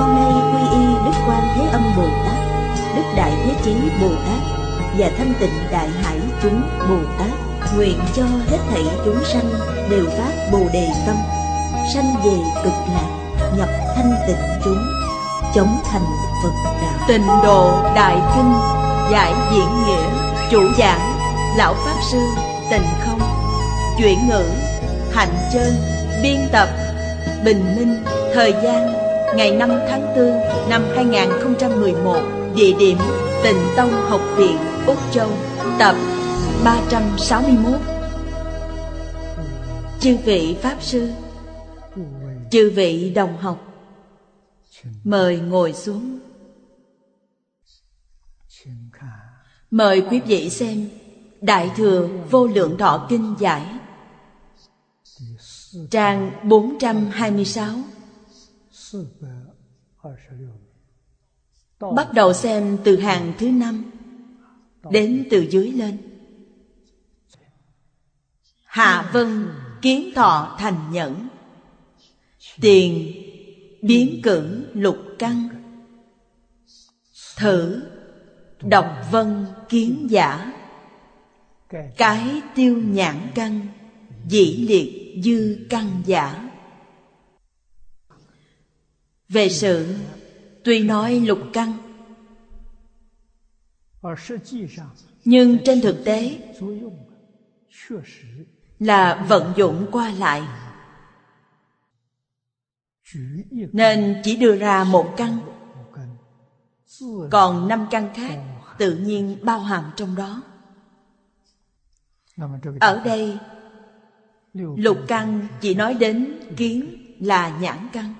Con nay quy y Đức Quan Thế Âm Bồ Tát, Đức Đại Thế Chí Bồ Tát và Thanh Tịnh Đại Hải chúng Bồ Tát, nguyện cho hết thảy chúng sanh đều phát Bồ đề tâm, sanh về cực lạc, nhập thanh tịnh chúng, chống thành Phật đạo. Tịnh độ Đại Kinh Giải diễn nghĩa Chủ giảng Lão Pháp Sư Tịnh Không Chuyển ngữ Hạnh Chân Biên tập Bình Minh Thời gian Ngày 5 tháng 4 năm 2011 Địa điểm Tịnh Tông Học viện, Úc Châu, Tập 361 Chư vị Pháp Sư, Chư vị đồng học, Mời ngồi xuống. Mời quý vị xem Đại Thừa Vô Lượng Thọ Kinh Giải, Trang 426 Bắt đầu xem từ hàng thứ năm Đến từ dưới lên. Hạ Vân Kiến Thọ Thành Nhẫn, Tiền Biến cử lục căn, Thử Độc vân kiến giả, Cái tiêu nhãn căn, Dĩ liệt dư căn giả. Về sự, Tuy nói lục căn Nhưng trên thực tế Là vận dụng qua lại. Nên chỉ đưa ra một căn Còn năm căn khác tự nhiên bao hàm trong đó. Ở đây, Lục căn chỉ nói đến kiến là nhãn căn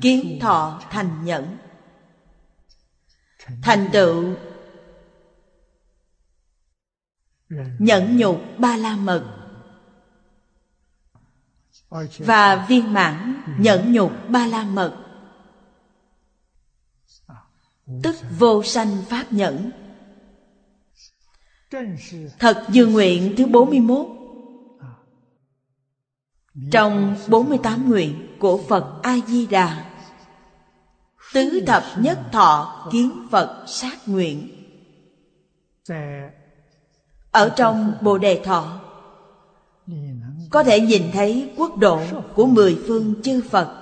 Kiến thọ thành nhẫn. Thành tựu. Nhẫn nhục ba la mật. Và viên mãn nhẫn nhục ba la mật. Tức vô sanh pháp nhẫn. Thật dương nguyện thứ 41 Trong 48 nguyện của Phật A-di-đà. Tứ thập nhất thọ kiến Phật sát nguyện. Ở trong Bồ Đề Thọ Có thể nhìn thấy quốc độ của mười phương chư Phật.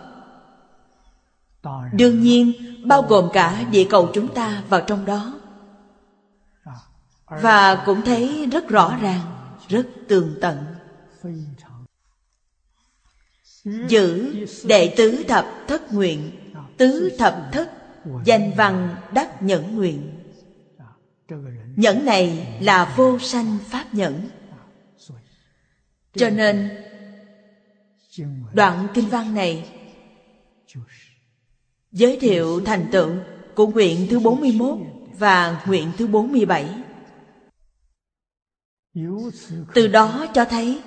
Đương nhiên bao gồm cả địa cầu chúng ta vào trong đó. Và cũng thấy rất rõ ràng, rất tường tận. Giữ đệ tứ thập thất nguyện, Tứ thập thất Danh văn đắc nhẫn nguyện. Nhẫn này là vô sanh pháp nhẫn. Cho nên, Đoạn kinh văn này Giới thiệu thành tựu của nguyện thứ 41 và nguyện thứ 47 Từ đó cho thấy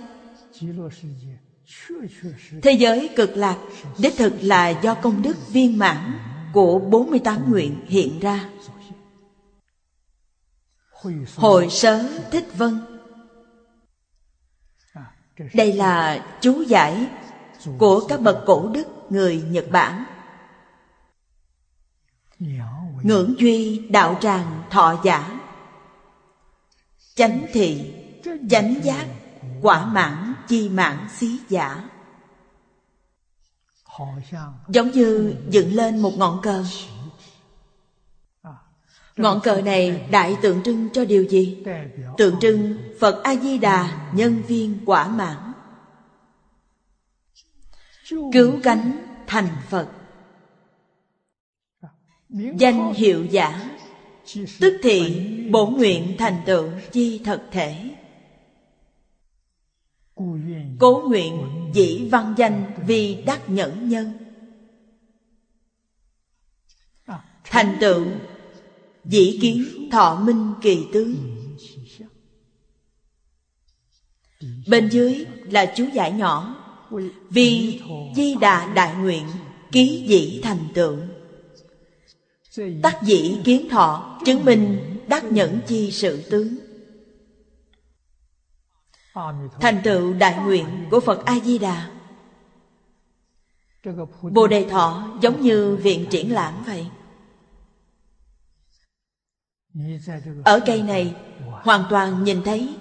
Thế giới cực lạc đích thực là do công đức viên mãn của 48 nguyện hiện ra. Hội sớ thích vân Đây là chú giải của các bậc cổ đức người Nhật Bản. Ngưỡng duy đạo tràng thọ giả Chánh thị, chánh giác, quả mãn, chi mãn, xí giả. Giống như dựng lên một ngọn cờ. Ngọn cờ này đại tượng trưng cho điều gì? Tượng trưng Phật A-di-đà nhân viên quả mãn. Cứu cánh thành Phật. Danh hiệu giả Tức thị bổ nguyện thành tựu chi thật thể Cố nguyện dĩ văn danh vì đắc nhẫn nhân. Thành tựu Dĩ kiến thọ minh kỳ tướng Bên dưới là chú giải nhỏ. Vì di đà đại nguyện Ký dĩ thành tựu. Tắc dĩ kiến thọ Chứng minh đắc nhẫn chi sự tướng Thành tựu đại nguyện của Phật A-di-đà. Bồ Đề Thọ giống như viện triển lãm vậy. Ở cây này, hoàn toàn nhìn thấy.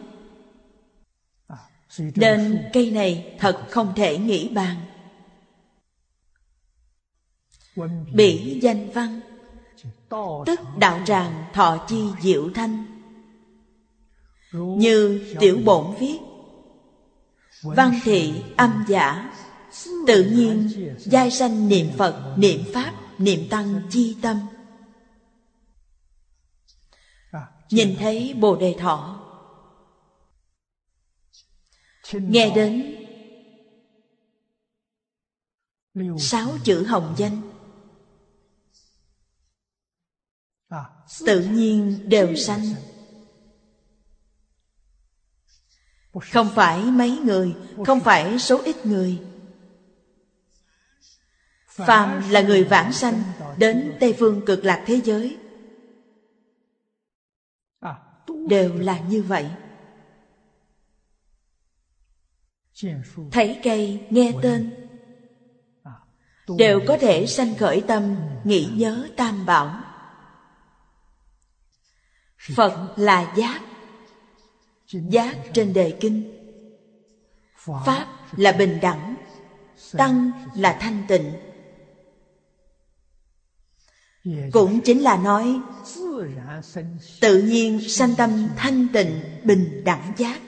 Nên cây này thật không thể nghĩ bàn. Bỉ danh văn, Tức đạo tràng thọ chi diệu thanh. Như tiểu bổn viết. Văn thị âm giả. Tự nhiên giai sanh niệm Phật, niệm Pháp, niệm Tăng chi tâm. Nhìn thấy Bồ Đề Thọ. Nghe đến Sáu chữ hồng danh. Tự nhiên đều sanh. Không phải mấy người Không phải số ít người. Phàm là người vãng sanh Đến Tây Phương cực lạc thế giới. Đều là như vậy. Thấy cây, nghe tên. Đều có thể sanh khởi tâm Nghĩ nhớ tam bảo. Phật là giác Giác trên đề kinh. Pháp là bình đẳng, Tăng là thanh tịnh. Cũng chính là nói, Tự nhiên sanh tâm thanh tịnh, bình đẳng giác.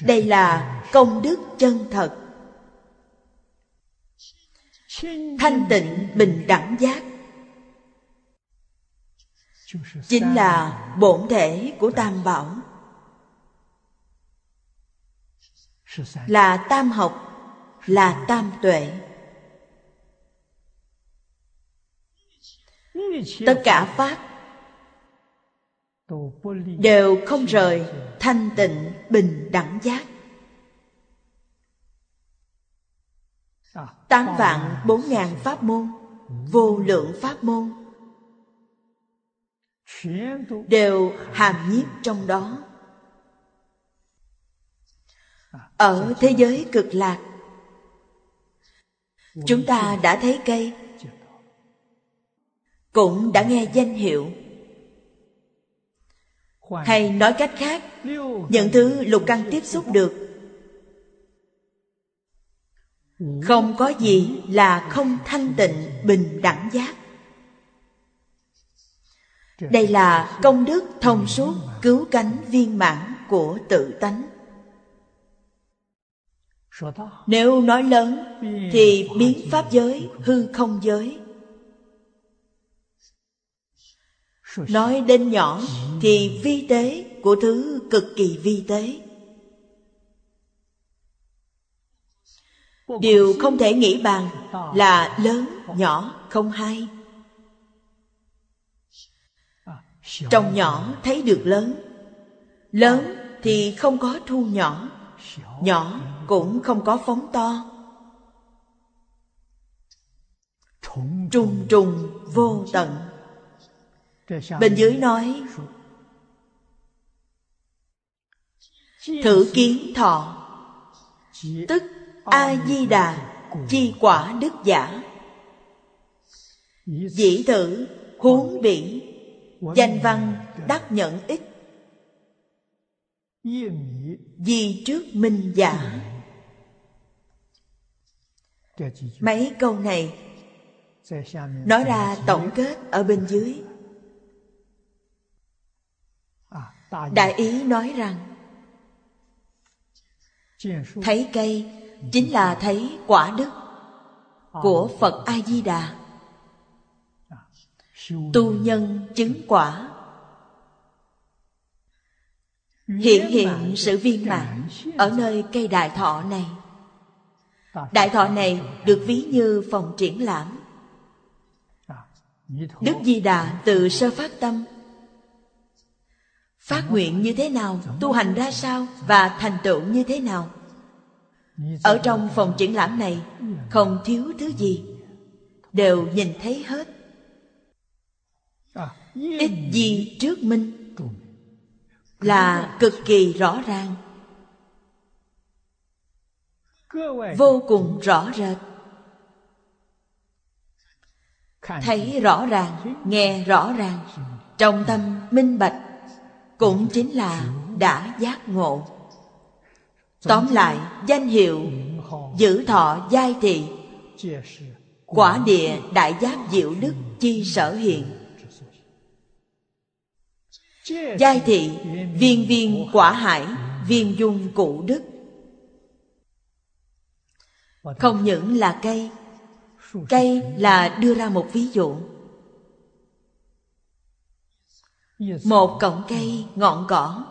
Đây là công đức chân thật. Thanh tịnh, bình đẳng giác chính là bổn thể của tam bảo. Là tam học, là tam tuệ. Tất cả pháp đều không rời thanh tịnh bình đẳng giác. Tám vạn bốn ngàn pháp môn, vô lượng pháp môn đều hàm nhiếp trong đó. Ở thế giới cực lạc chúng ta đã thấy cây. Cũng đã nghe danh hiệu. Hay nói cách khác những thứ lục căn tiếp xúc được không có gì là không thanh tịnh bình đẳng giác đây là công đức thông suốt cứu cánh viên mãn của tự tánh. Nếu nói lớn thì biến pháp giới hư không giới. Nói đến nhỏ thì vi tế của thứ cực kỳ vi tế. Điều không thể nghĩ bàn là lớn, nhỏ, không hay. Trong nhỏ thấy được lớn. Lớn thì không có thu nhỏ. Nhỏ cũng không có phóng to. Trùng trùng vô tận. Bên dưới nói Thử kiến thọ. Tức A-di-đà Chi quả đức giả. Dĩ thử huống biển danh văn đắc nhận ích di trước minh giả mấy câu này nói ra tổng kết ở bên dưới. Đại ý nói rằng, thấy cây chính là thấy quả đức của phật a di đà tu nhân chứng quả. Hiện hiện sự viên mãn ở nơi cây đại thọ này. Đại thọ này được ví như phòng triển lãm. Đức Di Đà từ sơ phát tâm. Phát nguyện như thế nào, tu hành ra sao và thành tựu như thế nào? Ở trong phòng triển lãm này không thiếu thứ gì. Đều nhìn thấy hết. Ít gì trước minh Là cực kỳ rõ ràng. Vô cùng rõ rệt. Thấy rõ ràng, nghe rõ ràng, trong tâm minh bạch, cũng chính là đã giác ngộ. Tóm lại, danh hiệu giữ thọ giai thị, quả địa đại giác diệu đức chi sở hiện giai thị, viên viên quả hải, viên dung cụ đức. Không những là cây Cây là đưa ra một ví dụ. Một cọng cây ngọn cỏ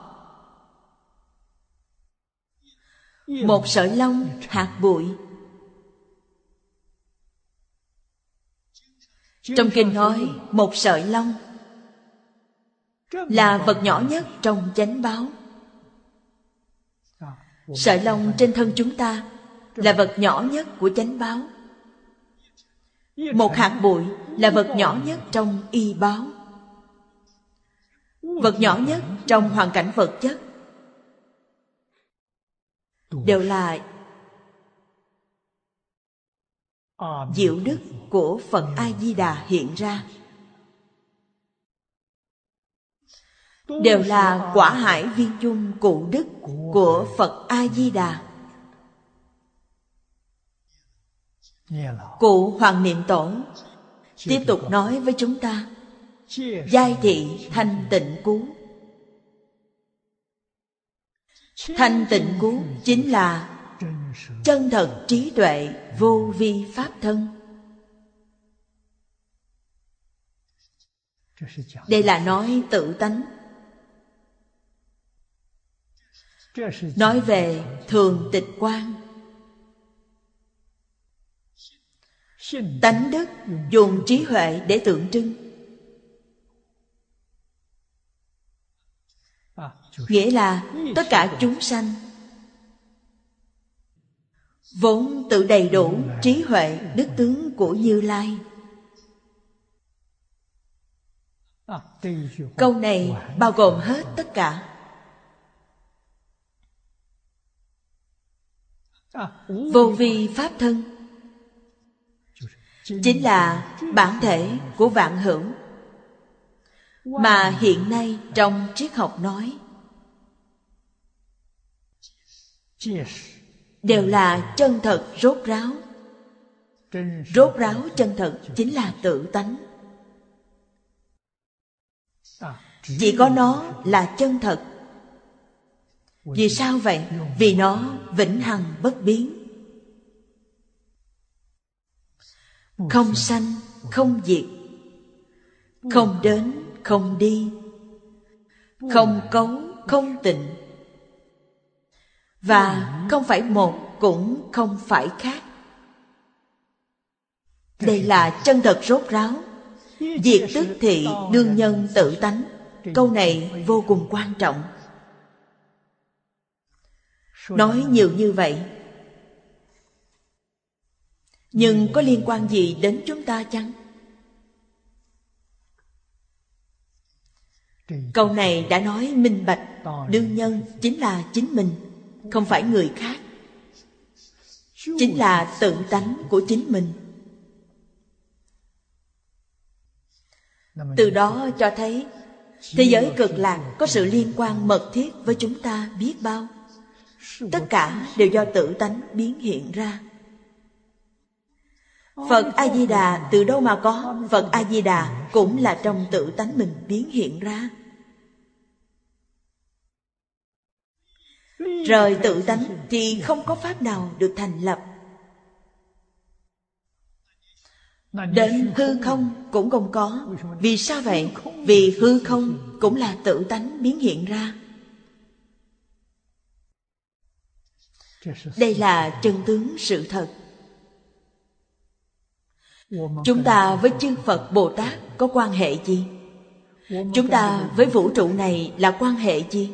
Một sợi lông hạt bụi. Trong kinh nói, một sợi lông là vật nhỏ nhất trong chánh báo. Sợi lông trên thân chúng ta Là vật nhỏ nhất của chánh báo. Một hạt bụi là vật nhỏ nhất trong y báo. Vật nhỏ nhất trong hoàn cảnh vật chất đều là diệu đức của phật a di đà hiện ra đều là quả hải viên chung cụ đức của phật a di đà Cụ Hoàng Niệm Tổ Tiếp tục nói với chúng ta. Giai thị thanh tịnh cú. Thanh tịnh cú chính là Chân thật trí tuệ vô vi pháp thân. Đây là nói tự tánh Nói về thường tịch quan. Tánh đức dùng trí huệ để tượng trưng. Nghĩa là tất cả chúng sanh vốn tự đầy đủ trí huệ đức tướng của như lai. Câu này bao gồm hết tất cả. Vô vi pháp thân. Chính là bản thể của vạn hữu mà hiện nay trong triết học nói. Đều là chân thật rốt ráo. Rốt ráo chân thật chính là tự tánh. Chỉ có nó là chân thật vì sao vậy? Vì nó vĩnh hằng bất biến. Không sanh, không diệt. Không đến, không đi. Không cấu, không tịnh. Và không phải một cũng không phải khác. Đây là chân thật rốt ráo. Diệt tức thị đương nhân tự tánh. Câu này vô cùng quan trọng nói nhiều như vậy. Nhưng có liên quan gì đến chúng ta chăng? Câu này đã nói minh bạch. Đương nhân chính là chính mình không phải người khác. Chính là tự tánh của chính mình. Từ đó cho thấy thế giới cực lạc có sự liên quan mật thiết với chúng ta biết bao tất cả đều do tự tánh biến hiện ra. Phật A-di-đà từ đâu mà có? Phật A-di-đà cũng là trong tự tánh mình biến hiện ra. Rời tự tánh thì không có pháp nào được thành lập. Đến hư không cũng không có. Vì sao vậy? Vì hư không cũng là tự tánh biến hiện ra Đây là chân tướng sự thật Chúng ta với chư Phật Bồ Tát có quan hệ gì? Chúng ta với vũ trụ này là quan hệ gì?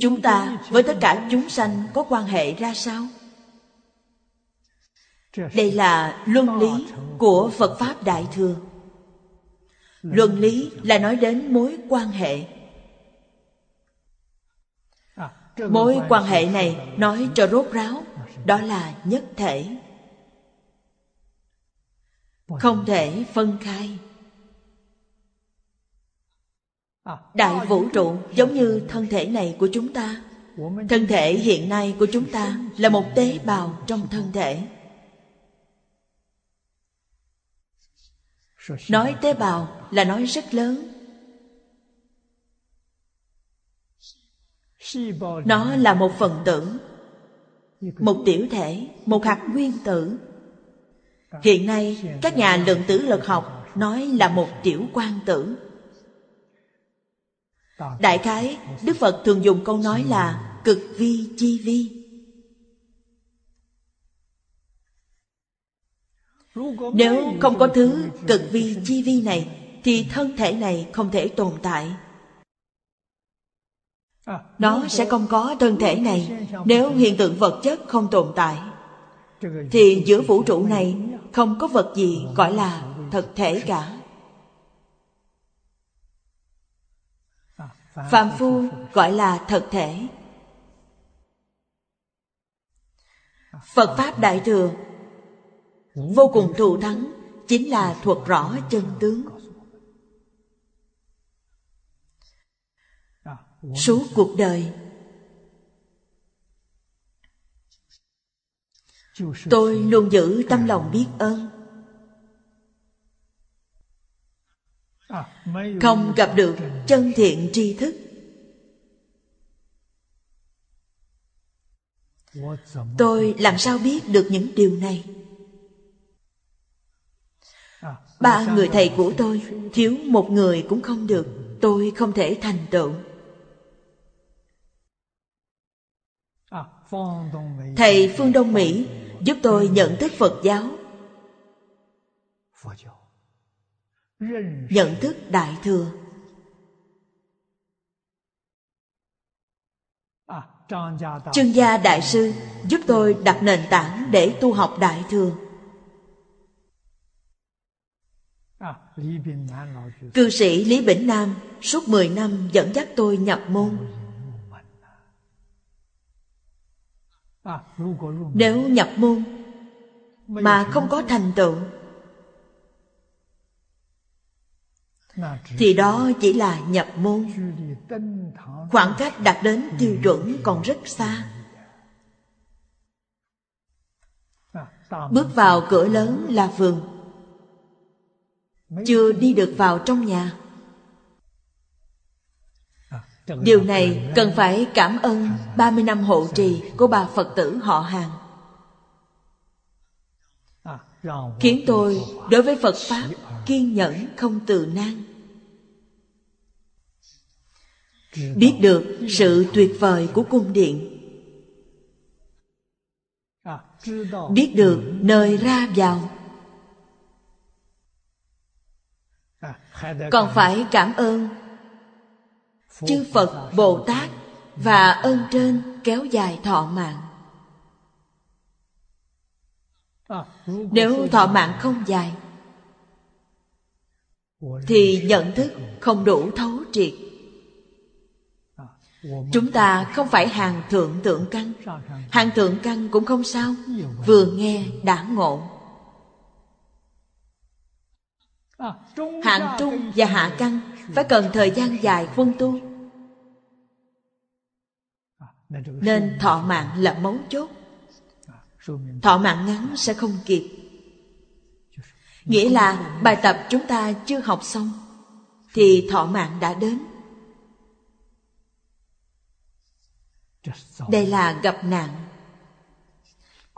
Chúng ta với tất cả chúng sanh có quan hệ ra sao? Đây là luân lý của Phật Pháp Đại Thừa. Luân lý là nói đến mối quan hệ. Mối quan hệ này nói cho rốt ráo, đó là nhất thể. Không thể phân khai. Đại vũ trụ giống như thân thể này của chúng ta. Thân thể hiện nay của chúng ta là một tế bào trong thân thể. Nói tế bào là nói rất lớn. Nó là một phần tử, một tiểu thể, một hạt nguyên tử. Hiện nay, các nhà lượng tử lực học nói là một tiểu quan tử. Đại khái, Đức Phật thường dùng câu nói là cực vi chi vi. Nếu không có thứ cực vi chi vi này Thì thân thể này không thể tồn tại nó sẽ không có thân thể này. Nếu hiện tượng vật chất không tồn tại, Thì giữa vũ trụ này Không có vật gì gọi là thực thể cả. Phạm phu gọi là thật thể. Phật Pháp Đại Thừa, Vô cùng thù thắng, Chính là thuộc rõ chân tướng. Suốt cuộc đời. Tôi luôn giữ tâm lòng biết ơn. Không gặp được chân thiện tri thức. Tôi làm sao biết được những điều này? Ba người thầy của tôi, Thiếu một người cũng không được. Tôi không thể thành tựu. Thầy Phương Đông Mỹ Giúp tôi nhận thức Phật giáo. Nhận thức Đại Thừa. Trương gia Đại Sư Giúp tôi đặt nền tảng để tu học Đại Thừa. Cư sĩ Lý Bỉnh Nam suốt 10 năm dẫn dắt tôi nhập môn. Nếu nhập môn mà không có thành tựu, thì đó chỉ là nhập môn. Khoảng cách đạt đến tiêu chuẩn còn rất xa. Bước vào cửa lớn là vườn. Chưa đi được vào trong nhà điều này cần phải cảm ơn 30 năm hộ trì của bà phật tử họ hàng. Khiến tôi đối với phật pháp kiên nhẫn không từ nan. Biết được sự tuyệt vời của cung điện. Biết được nơi ra vào. Còn phải cảm ơn chư phật bồ tát và ơn trên kéo dài thọ mạng. Nếu thọ mạng không dài, thì nhận thức không đủ thấu triệt. Chúng ta không phải hàng thượng tượng căn. Hàng thượng căn cũng không sao, vừa nghe đã ngộ. Hạng trung và hạ căn phải cần thời gian dài quân tu. Nên thọ mạng là mấu chốt. Thọ mạng ngắn sẽ không kịp. Nghĩa là bài tập chúng ta chưa học xong Thì thọ mạng đã đến. Đây là gặp nạn.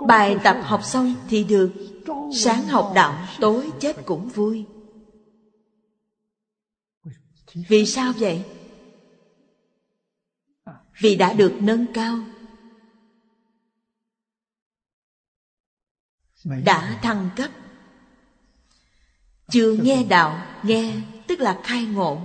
Bài tập học xong thì được. Sáng học đạo, tối chết cũng vui vì sao vậy? Vì đã được nâng cao. Đã thăng cấp. Chưa nghe đạo, nghe, tức là khai ngộ.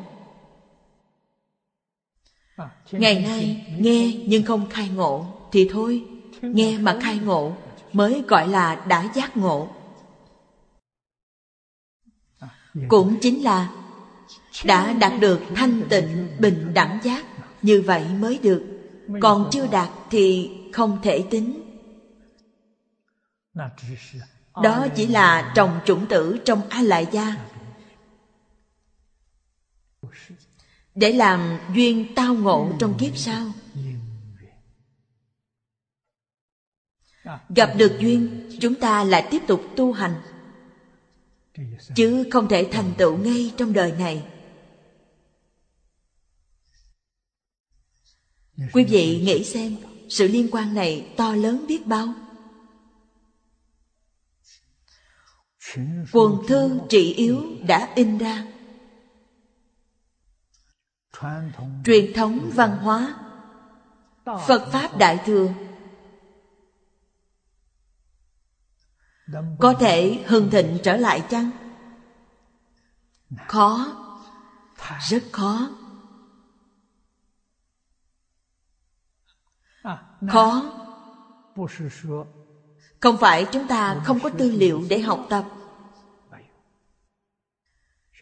Ngày nay nghe nhưng không khai ngộ thì thôi. Nghe mà khai ngộ mới gọi là đã giác ngộ. Cũng chính là đã đạt được thanh tịnh, bình đẳng giác, như vậy mới được. Còn chưa đạt thì không thể tính. Đó chỉ là trồng chủng tử trong a lại gia để làm duyên tao ngộ trong kiếp sau. Gặp được duyên, chúng ta lại tiếp tục tu hành. Chứ không thể thành tựu ngay trong đời này. Quý vị nghĩ xem, sự liên quan này to lớn biết bao. Quần thư trị yếu đã in ra. Truyền thống văn hóa. Phật pháp đại thừa. Có thể hưng thịnh trở lại chăng? Khó. Rất khó. Khó không phải chúng ta không có tư liệu để học tập.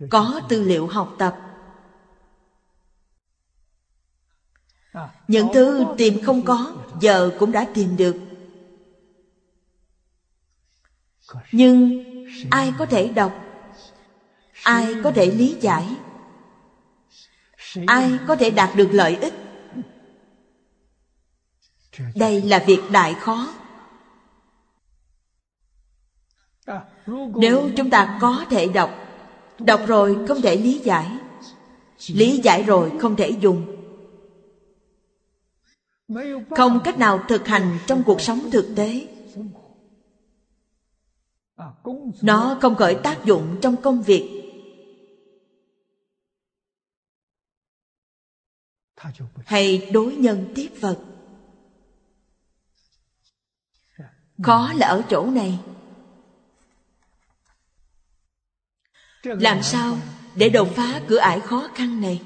có tư liệu học tập. những thứ tìm không có giờ cũng đã tìm được. Nhưng ai có thể đọc? Ai có thể lý giải? ai có thể đạt được lợi ích đây là việc đại khó. Nếu chúng ta có thể đọc đọc rồi không thể lý giải. Lý giải rồi không thể dùng. Không cách nào thực hành trong cuộc sống thực tế. Nó không khởi tác dụng trong công việc. Hay đối nhân tiếp vật. Khó là ở chỗ này. Làm sao để đột phá cửa ải khó khăn này?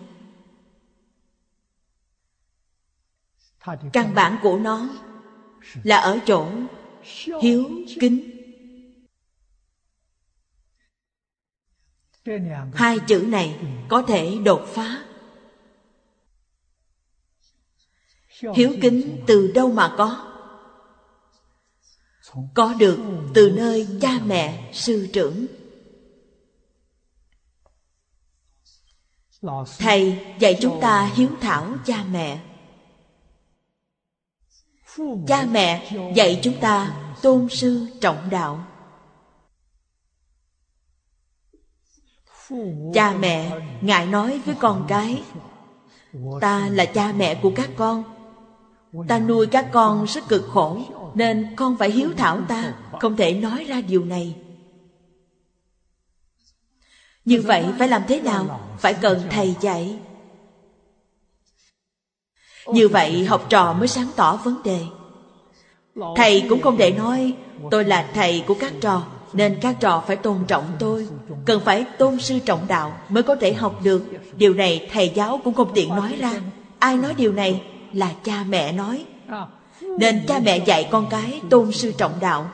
Căn bản của nó là ở chỗ hiếu kính. Hai chữ này có thể đột phá. Hiếu kính từ đâu mà có? Có được từ nơi cha mẹ, sư trưởng. Thầy dạy chúng ta hiếu thảo cha mẹ. Cha mẹ dạy chúng ta tôn sư trọng đạo. Cha mẹ ngại nói với con cái, ta là cha mẹ của các con. Ta nuôi các con rất cực khổ nên con phải hiếu thảo ta, không thể nói ra điều này. Như vậy phải làm thế nào? Phải cần thầy dạy. Như vậy học trò mới sáng tỏ vấn đề. Thầy cũng không thể nói, tôi là thầy của các trò, nên các trò phải tôn trọng tôi. Cần phải tôn sư trọng đạo mới có thể học được. Điều này thầy giáo cũng không tiện nói ra. Ai nói điều này? Là cha mẹ nói nên cha mẹ dạy con cái tôn sư trọng đạo.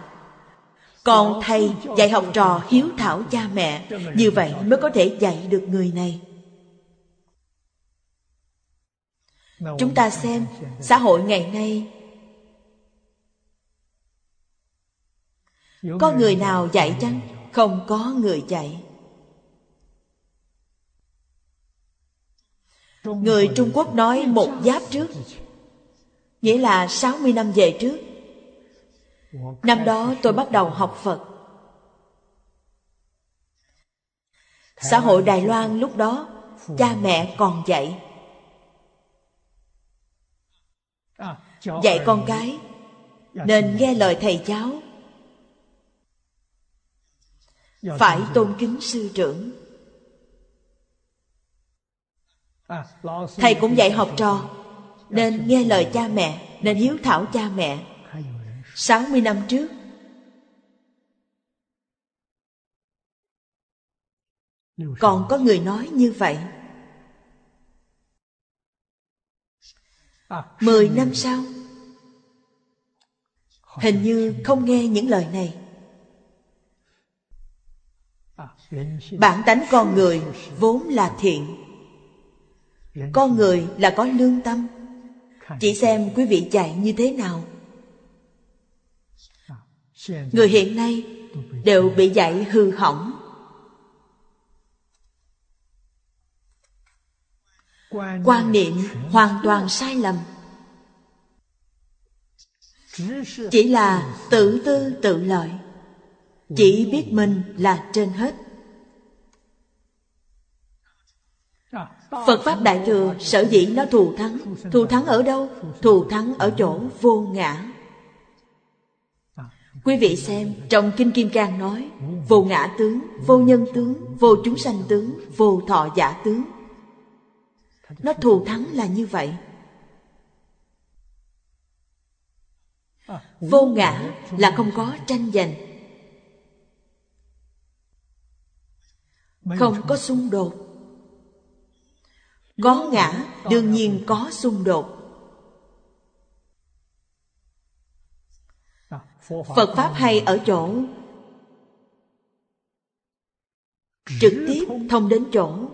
Còn thầy dạy học trò hiếu thảo cha mẹ, như vậy mới có thể dạy được người này. Chúng ta xem xã hội ngày nay. Có người nào dạy chăng? Không có người dạy. Người trung quốc nói một giáp trước nghĩa là 60 năm về trước. Năm đó tôi bắt đầu học phật. Xã hội đài loan lúc đó, cha mẹ còn dạy. Dạy con cái, nên nghe lời thầy giáo. Phải tôn kính sư trưởng. Thầy cũng dạy học trò nên dạ, nghe dạ, lời dạ. cha mẹ, nên hiếu thảo cha mẹ. 60 năm trước, còn có người nói như vậy. Mười năm sau, hình như không nghe những lời này. Bản tánh con người vốn là thiện Con người là có lương tâm chỉ xem quý vị dạy như thế nào. Người hiện nay đều bị dạy hư hỏng. Quan niệm hoàn toàn sai lầm. Chỉ là tự tư tự lợi. Chỉ biết mình là trên hết. Phật Pháp Đại Thừa sở dĩ nó thù thắng. Thù thắng ở đâu? Thù thắng ở chỗ vô ngã. Quý vị xem trong Kinh Kim Cang nói Vô ngã tướng, vô nhân tướng, vô chúng sanh tướng, vô thọ giả tướng. Nó thù thắng là như vậy. Vô ngã là không có tranh giành. Không có xung đột. Có ngã, đương nhiên có xung đột. Phật Pháp hay ở chỗ? Trực tiếp thông đến chỗ.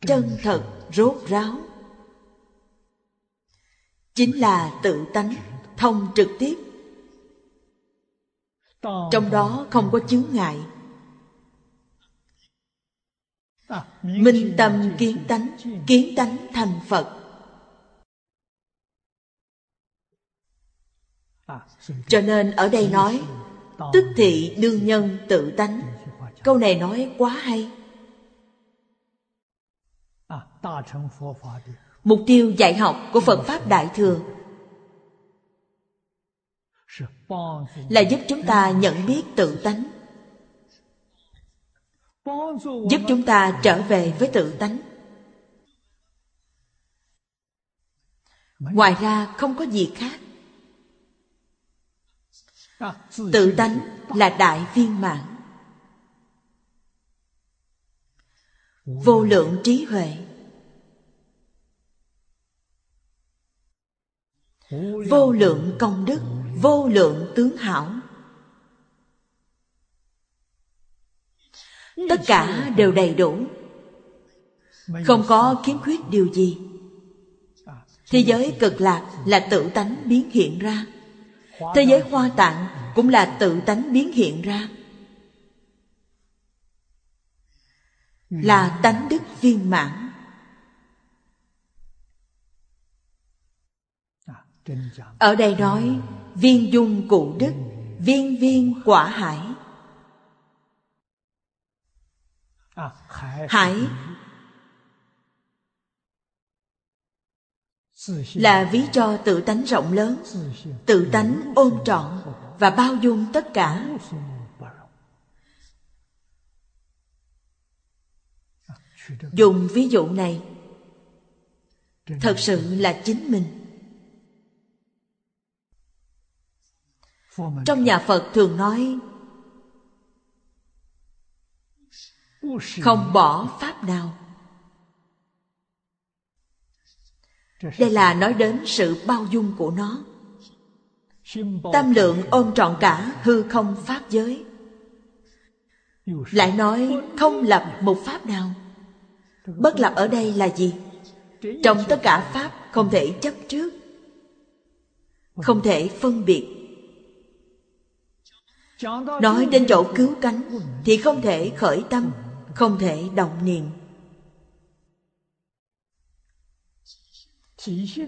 Chân thật, rốt ráo. Chính là tự tánh, Thông trực tiếp. Trong đó không có chướng ngại. Minh tâm kiến tánh Kiến tánh thành Phật. Cho nên ở đây nói, Tức thị đương nhân tự tánh. Câu này nói quá hay. Mục tiêu dạy học của Phật Pháp Đại Thừa Là giúp chúng ta nhận biết tự tánh. Giúp chúng ta trở về với tự tánh. Ngoài ra, không có gì khác. Tự tánh là đại viên mãn. Vô lượng trí huệ. Vô lượng công đức, vô lượng tướng hảo. Tất cả đều đầy đủ. Không có khiếm khuyết điều gì. Thế giới cực lạc là tự tánh biến hiện ra. Thế giới hoa tạng cũng là tự tánh biến hiện ra. Là tánh đức viên mãn. Ở đây nói, viên dung cụ đức, Viên viên quả hải. À, Hải là ví cho tự tánh rộng lớn, tự tánh ôm trọn và bao dung tất cả. Dùng ví dụ này, thật sự là chính mình. Trong nhà phật thường nói không bỏ pháp nào đây là nói đến sự bao dung của nó. Tam lượng ôm trọn cả hư không pháp giới. Lại nói không lập một pháp nào. Bất lập ở đây là gì? Trong tất cả pháp không thể chấp trước không thể phân biệt. Nói đến chỗ cứu cánh thì không thể khởi tâm không thể động niệm.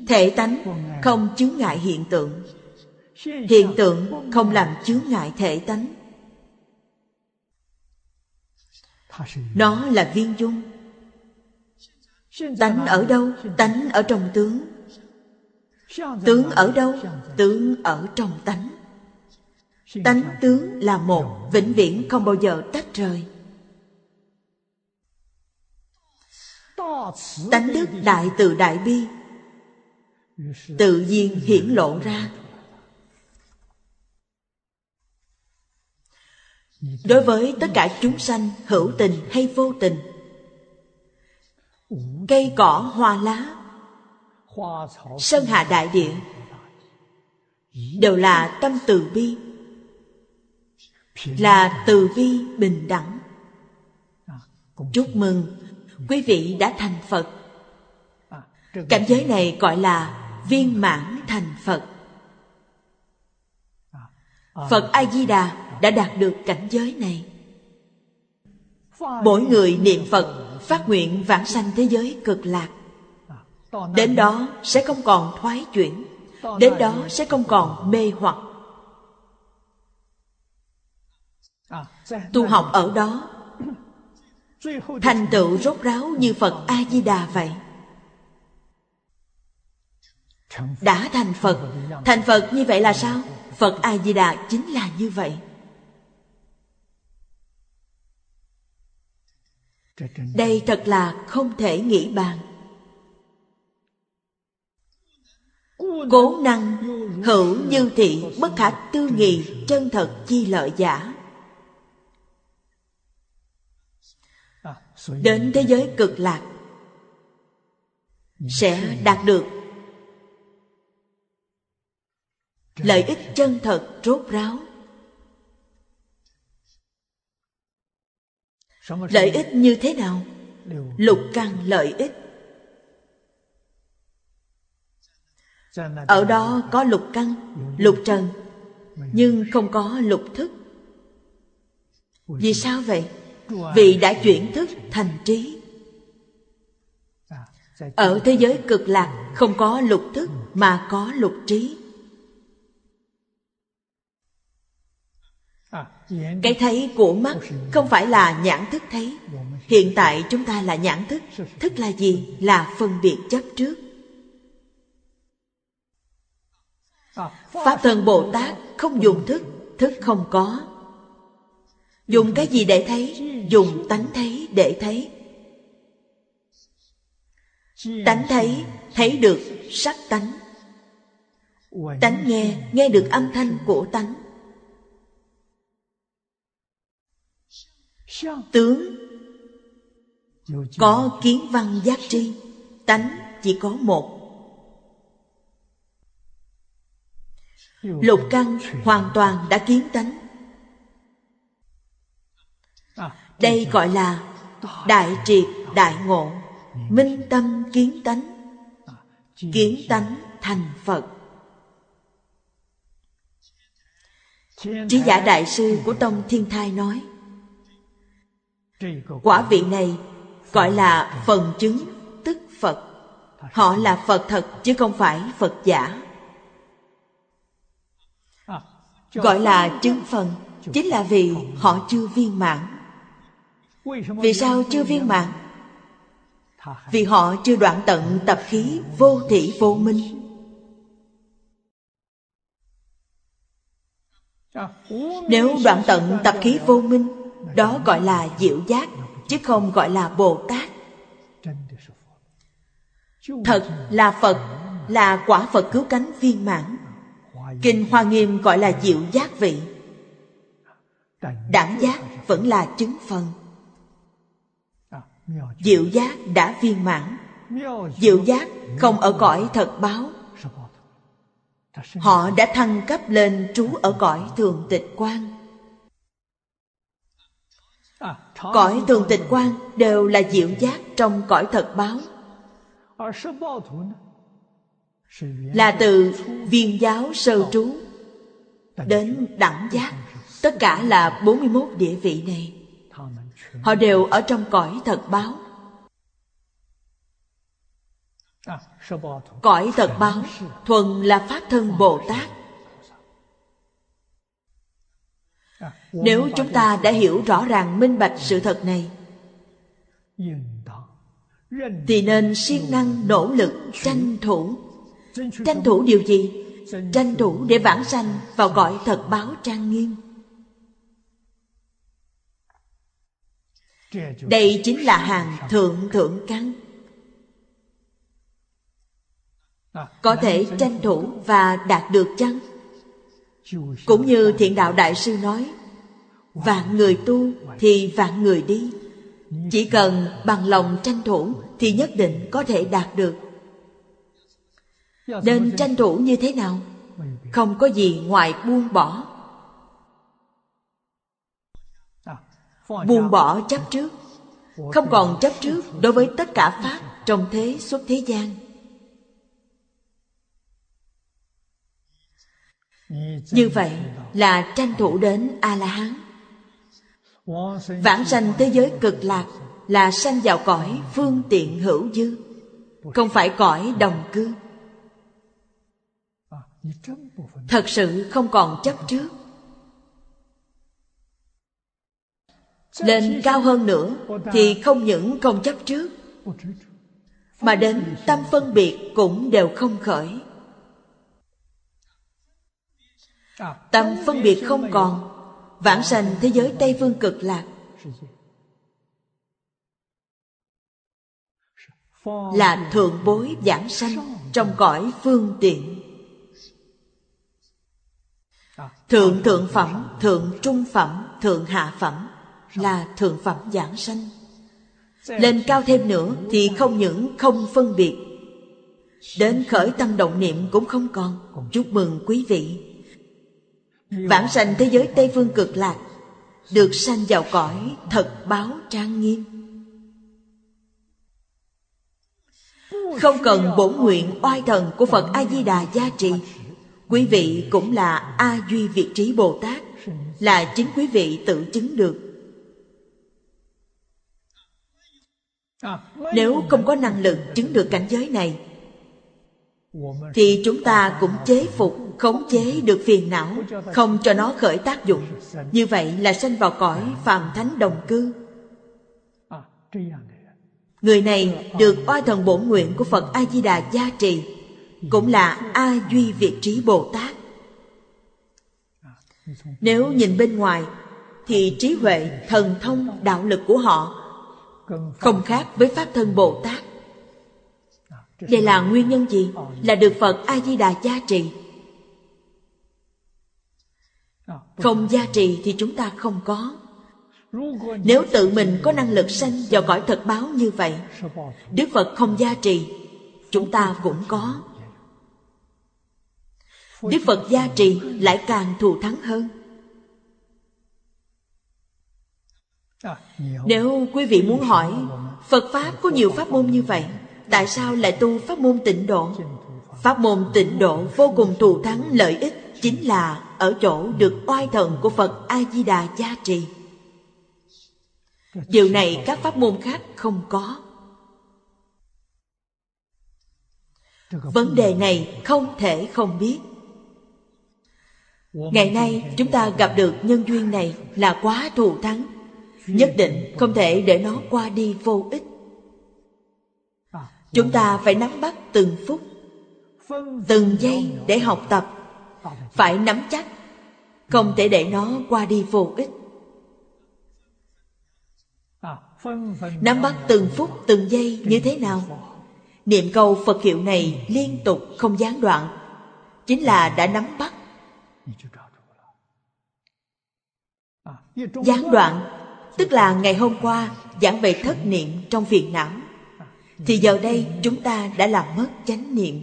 Thể tánh không chướng ngại hiện tượng. Hiện tượng không làm chướng ngại thể tánh. Nó là viên dung. Tánh ở đâu? Tánh ở trong tướng. Tướng ở đâu? Tướng ở trong tánh. Tánh tướng là một vĩnh viễn không bao giờ tách rời. Tánh đức đại từ đại bi. Tự nhiên hiển lộ ra. Đối với tất cả chúng sanh, hữu tình hay vô tình, cây cỏ, hoa lá, sơn hà đại địa, đều là tâm từ bi. Là từ bi bình đẳng. Chúc mừng quý vị đã thành phật. Cảnh giới này gọi là viên mãn thành phật. Phật a di đà đã đạt được cảnh giới này. Mỗi người niệm phật, phát nguyện vãng sanh thế giới cực lạc. Đến đó sẽ không còn thoái chuyển, đến đó sẽ không còn mê hoặc. Tu học ở đó thành tựu rốt ráo như phật a di đà vậy. Đã thành phật. Thành phật như vậy là sao? Phật a di đà chính là như vậy. Đây thật là không thể nghĩ bàn. Cố năng, hữu như thị, bất khả tư nghị, chân thật, chi lợi giả. Đến thế giới cực lạc sẽ đạt được lợi ích chân thật rốt ráo. Lợi ích như thế nào? Lục căn lợi ích. Ở đó có lục căn, lục trần, nhưng không có lục thức. Vì sao vậy? Vì đã chuyển thức thành trí. Ở thế giới cực lạc, không có lục thức mà có lục trí. Cái thấy của mắt không phải là nhãn thức thấy. Hiện tại chúng ta là nhãn thức. Thức là gì? Là phân biệt chấp trước. Pháp thân bồ tát không dùng thức. Thức không có dùng cái gì để thấy? Dùng tánh thấy để thấy. Tánh thấy thấy được sắc tánh. Tánh nghe nghe được âm thanh của tánh. Tướng có kiến văn giác tri, tánh chỉ có một. Lục căn hoàn toàn đã kiến tánh. Đây gọi là đại triệt đại ngộ, minh tâm kiến tánh kiến tánh thành phật. Trí giả đại sư của tông thiên thai nói, quả vị này gọi là phần chứng tức phật. Họ là phật thật chứ không phải phật giả. Gọi là chứng phần chính là vì họ chưa viên mãn vì sao chưa viên mãn? Vì họ chưa đoạn tận tập khí vô thị vô minh. Nếu đoạn tận tập khí vô minh đó gọi là diệu giác chứ không gọi là bồ tát. Thật là phật là quả phật cứu cánh viên mãn. Kinh hoa nghiêm gọi là diệu giác vị. Đẳng giác vẫn là chứng phần diệu giác đã viên mãn. Diệu giác không ở cõi thật báo. Họ đã thăng cấp lên trú ở cõi thường tịch quan cõi thường tịch quan đều là diệu giác trong cõi thật báo. Là từ viên giáo sơ trú đến đẳng giác. Tất cả là 41 địa vị này họ đều ở trong cõi thật báo. Cõi thật báo thuần là pháp thân bồ tát. Nếu chúng ta đã hiểu rõ ràng minh bạch sự thật này thì nên siêng năng nỗ lực tranh thủ. Tranh thủ điều gì? Tranh thủ để vãng sanh vào cõi thật báo trang nghiêm đây chính là hàng thượng thượng căn có thể tranh thủ và đạt được chăng? Cũng như thiện đạo đại sư nói, Vạn người tu thì vạn người đi. Chỉ cần bằng lòng tranh thủ Thì nhất định có thể đạt được. Nên tranh thủ như thế nào? Không có gì ngoài buông bỏ. Buông bỏ chấp trước. Không còn chấp trước đối với tất cả Pháp Trong thế xuất thế gian. Như vậy là tranh thủ đến A-la-hán. Vãng sanh thế giới cực lạc Là sanh vào cõi phương tiện hữu dư, Không phải cõi đồng cư. Thật sự không còn chấp trước. Lên cao hơn nữa Thì không những không chấp trước Mà đến tâm phân biệt cũng đều không khởi. Tâm phân biệt không còn Vãng sanh thế giới Tây Phương cực lạc. Là thượng bối giảng sanh Trong cõi phương tiện. Thượng thượng phẩm, thượng trung phẩm, thượng hạ phẩm. Là thượng phẩm giảng sanh. Lên cao thêm nữa Thì không những không phân biệt Đến khởi tâm động niệm cũng không còn. Chúc mừng quý vị. Vãng sanh thế giới Tây Phương cực lạc Được sanh vào cõi thật báo trang nghiêm. Không cần bổn nguyện oai thần của Phật A-di-đà gia trì. Quý vị cũng là A Duy Việt Trí Bồ Tát Là chính quý vị tự chứng được Nếu không có năng lực chứng được cảnh giới này, Thì chúng ta cũng chế phục, khống chế được phiền não, không cho nó khởi tác dụng. Như vậy là sanh vào cõi phàm thánh đồng cư. Người này được oai thần bổn nguyện của phật a di đà gia trì, cũng là a duy việt trí bồ tát nếu nhìn bên ngoài, thì trí huệ thần thông, đạo lực của họ không khác với pháp thân bồ tát. Đây là nguyên nhân gì? Là được phật a di đà gia trì. Không gia trì thì chúng ta không có. Nếu tự mình có năng lực sanh vào cõi thật báo như vậy, đức phật không gia trì, chúng ta cũng có. Đức phật gia trì lại càng thù thắng hơn. Nếu quý vị muốn hỏi, phật pháp có nhiều pháp môn như vậy, tại sao lại tu pháp môn tịnh độ pháp môn tịnh độ vô cùng thù thắng lợi ích chính là ở chỗ được oai thần của Phật A-di-đà gia trì. Điều này các pháp môn khác không có. Vấn đề này không thể không biết. Ngày nay, chúng ta gặp được nhân duyên này là quá thù thắng. Nhất định không thể để nó qua đi vô ích. Chúng ta phải nắm bắt từng phút, từng giây để học tập. Phải nắm chắc không thể để nó qua đi vô ích. Nắm bắt từng phút từng giây như thế nào? Niệm câu phật hiệu này liên tục không gián đoạn chính là đã nắm bắt. Gián đoạn tức là ngày hôm qua, giảng về thất niệm trong phiền não. Thì giờ đây, chúng ta đã làm mất chánh niệm.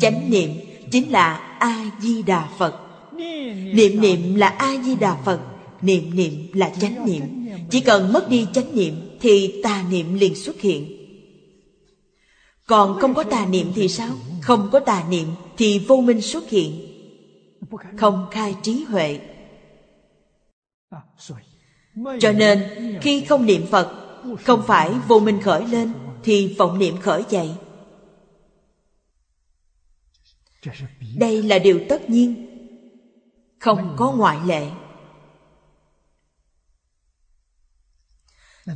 Chánh niệm chính là a di đà phật. Niệm niệm là a di đà phật, niệm niệm là chánh niệm. Chỉ cần mất đi chánh niệm thì tà niệm liền xuất hiện. Còn không có tà niệm thì sao? Không có tà niệm thì vô minh xuất hiện. Không khai trí huệ cho nên, khi không niệm phật, không phải vô minh khởi lên, thì vọng niệm khởi dậy. Đây là điều tất nhiên, không có ngoại lệ.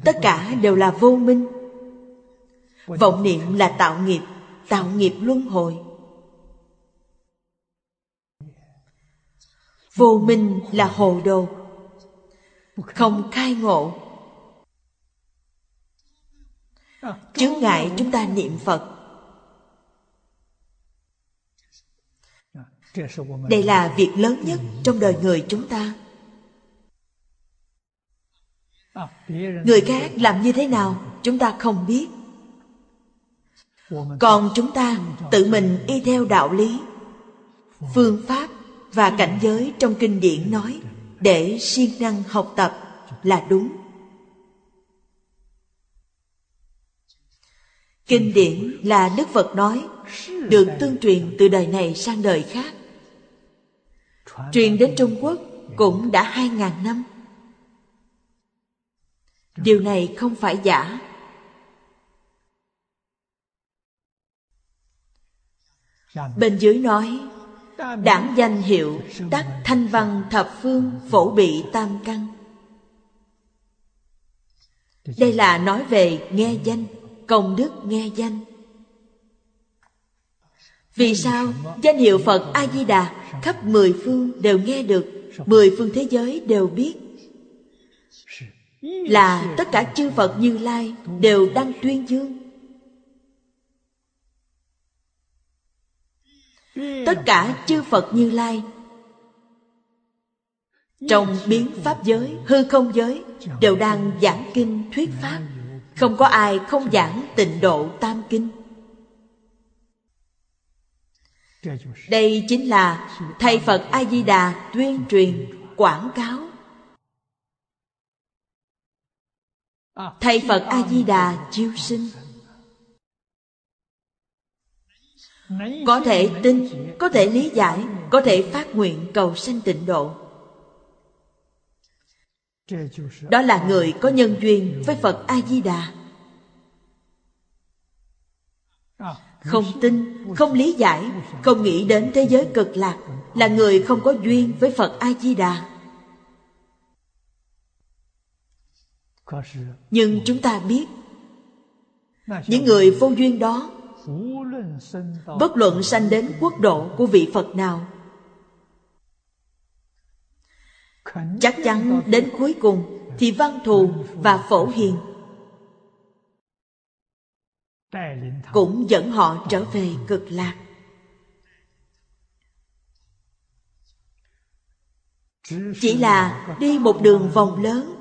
Tất cả đều là vô minh. Vọng niệm là tạo nghiệp tạo nghiệp luân hồi. Vô minh là hồ đồ không khai ngộ. Chướng ngại chúng ta niệm phật. Đây là việc lớn nhất trong đời người chúng ta. Người khác làm như thế nào, Chúng ta không biết. Còn chúng ta tự mình y theo đạo lý, Phương pháp và cảnh giới trong kinh điển nói. Để siêng năng học tập là đúng. Kinh điển là Đức Phật nói, Được tương truyền từ đời này sang đời khác. Truyền đến Trung Quốc cũng đã hai ngàn năm. Điều này không phải giả. Bên dưới nói Đảng danh hiệu Đắc thanh văn thập phương phổ bị tam căn. Đây là nói về nghe danh, Công đức nghe danh. Vì sao danh hiệu Phật A-di-đà Khắp mười phương đều nghe được, Mười phương thế giới đều biết? Là tất cả chư Phật Như Lai Đều đang tuyên dương. Tất cả chư Phật Như Lai. Trong biến Pháp giới, hư không giới Đều đang giảng kinh thuyết Pháp. Không có ai không giảng tịnh độ tam kinh. Đây chính là Thầy Phật A-di-đà tuyên truyền, quảng cáo. Thầy Phật A-di-đà chiêu sinh. Có thể tin có thể lý giải có thể phát nguyện cầu sanh tịnh độ. Đó là người có nhân duyên với phật a di đà không tin không lý giải không nghĩ đến thế giới cực lạc là người không có duyên với phật a di đà nhưng chúng ta biết những người vô duyên đó bất luận sanh đến quốc độ của vị phật nào chắc chắn đến cuối cùng thì văn thù và phổ hiền cũng dẫn họ trở về cực lạc. Chỉ là đi một đường vòng lớn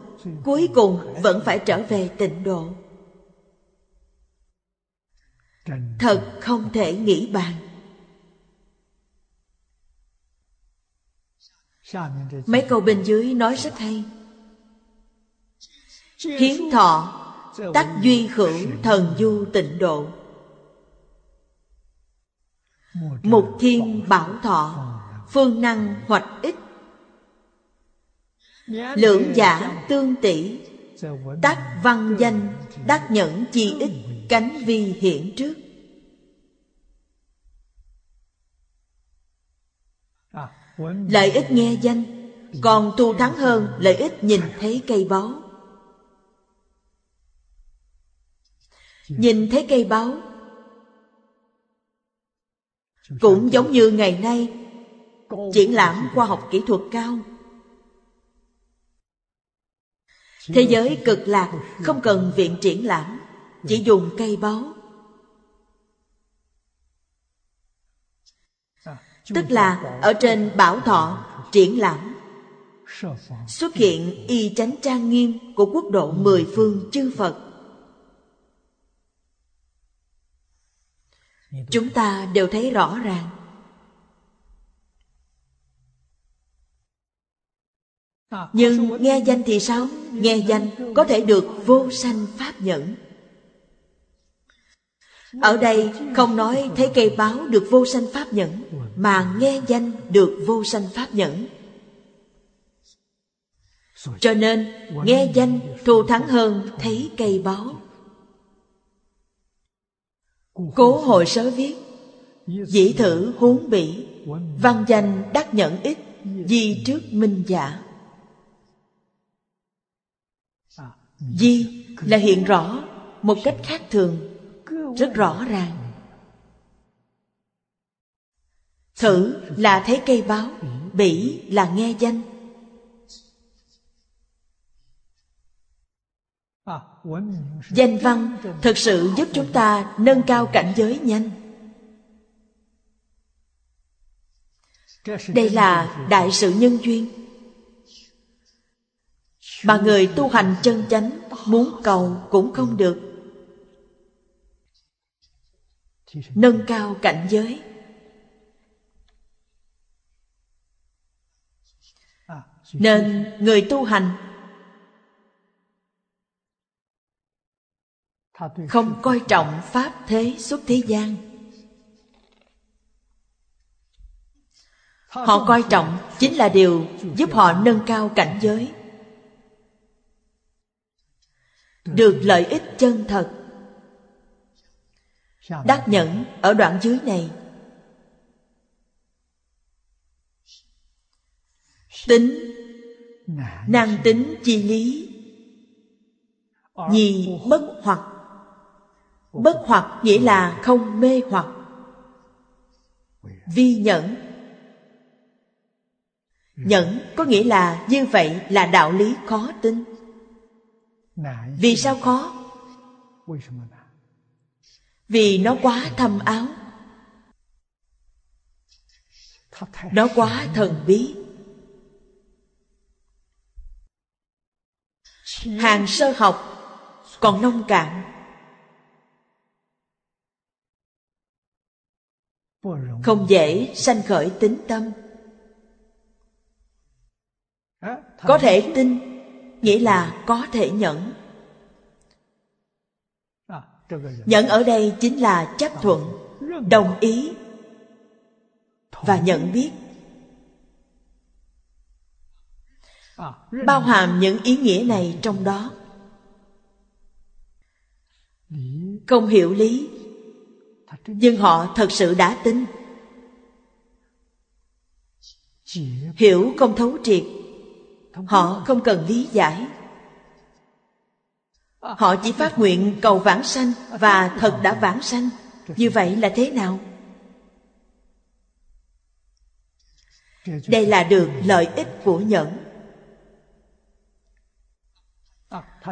cuối cùng vẫn phải trở về tịnh độ thật không thể nghĩ bàn. Mấy câu bên dưới nói rất hay. Hiến thọ tắc duy khửu thần du tịnh độ. Mục thiên bảo thọ, phương năng hoạch ích. Lưỡng giả tương tỷ, tác văn danh đắc nhẫn chi ích cánh vi hiển trước. Lợi ích nghe danh, còn tu thắng hơn, lợi ích nhìn thấy cây báu. Nhìn thấy cây báu, cũng giống như ngày nay, triển lãm khoa học kỹ thuật cao. Thế giới cực lạc, không cần viện triển lãm chỉ dùng cây báu. Tức là ở trên bảo thọ triển lãm. Xuất hiện y chánh trang nghiêm của quốc độ mười phương chư phật. Chúng ta đều thấy rõ ràng. Nhưng nghe danh thì sao? Nghe danh có thể được vô sanh pháp nhẫn ở đây không nói thấy cây báo được vô sanh pháp nhẫn, Mà nghe danh được vô sanh pháp nhẫn. Cho nên, nghe danh thù thắng hơn thấy cây báo. Cố hội sớ viết, Dĩ thử huống bỉ, Văn danh đắc nhận ít, Di trước minh giả. Di là hiện rõ Một cách khác thường rất rõ ràng. Thử là thấy cây báo, bỉ là nghe danh. Danh văn thực sự giúp chúng ta nâng cao cảnh giới nhanh. Đây là đại sự nhân duyên. Mà người tu hành chân chánh muốn cầu cũng không được nâng cao cảnh giới. Nên người tu hành không coi trọng pháp thế xuất thế gian. Họ coi trọng chính là điều giúp họ nâng cao cảnh giới. Được lợi ích chân thật đắc nhẫn ở đoạn dưới này. Tính. Năng tính chi lý. Nhì bất hoặc. Bất hoặc nghĩa là không mê hoặc. Vi nhẫn. Nhẫn có nghĩa là như vậy là đạo lý khó tin vì sao khó? Vì nó quá thâm áo. Nó quá thần bí. Hàng sơ học còn nông cạn. Không dễ sanh khởi tính tâm. Có thể tin, nghĩa là có thể nhẫn nhẫn ở đây chính là chấp thuận, đồng ý và nhận biết. Bao hàm những ý nghĩa này trong đó. Không hiểu lý, nhưng họ thật sự đã tin. Hiểu không thấu triệt, họ không cần lý giải họ chỉ phát nguyện cầu vãng sanh và thật đã vãng sanh. Như vậy là thế nào? Đây là được lợi ích của nhẫn.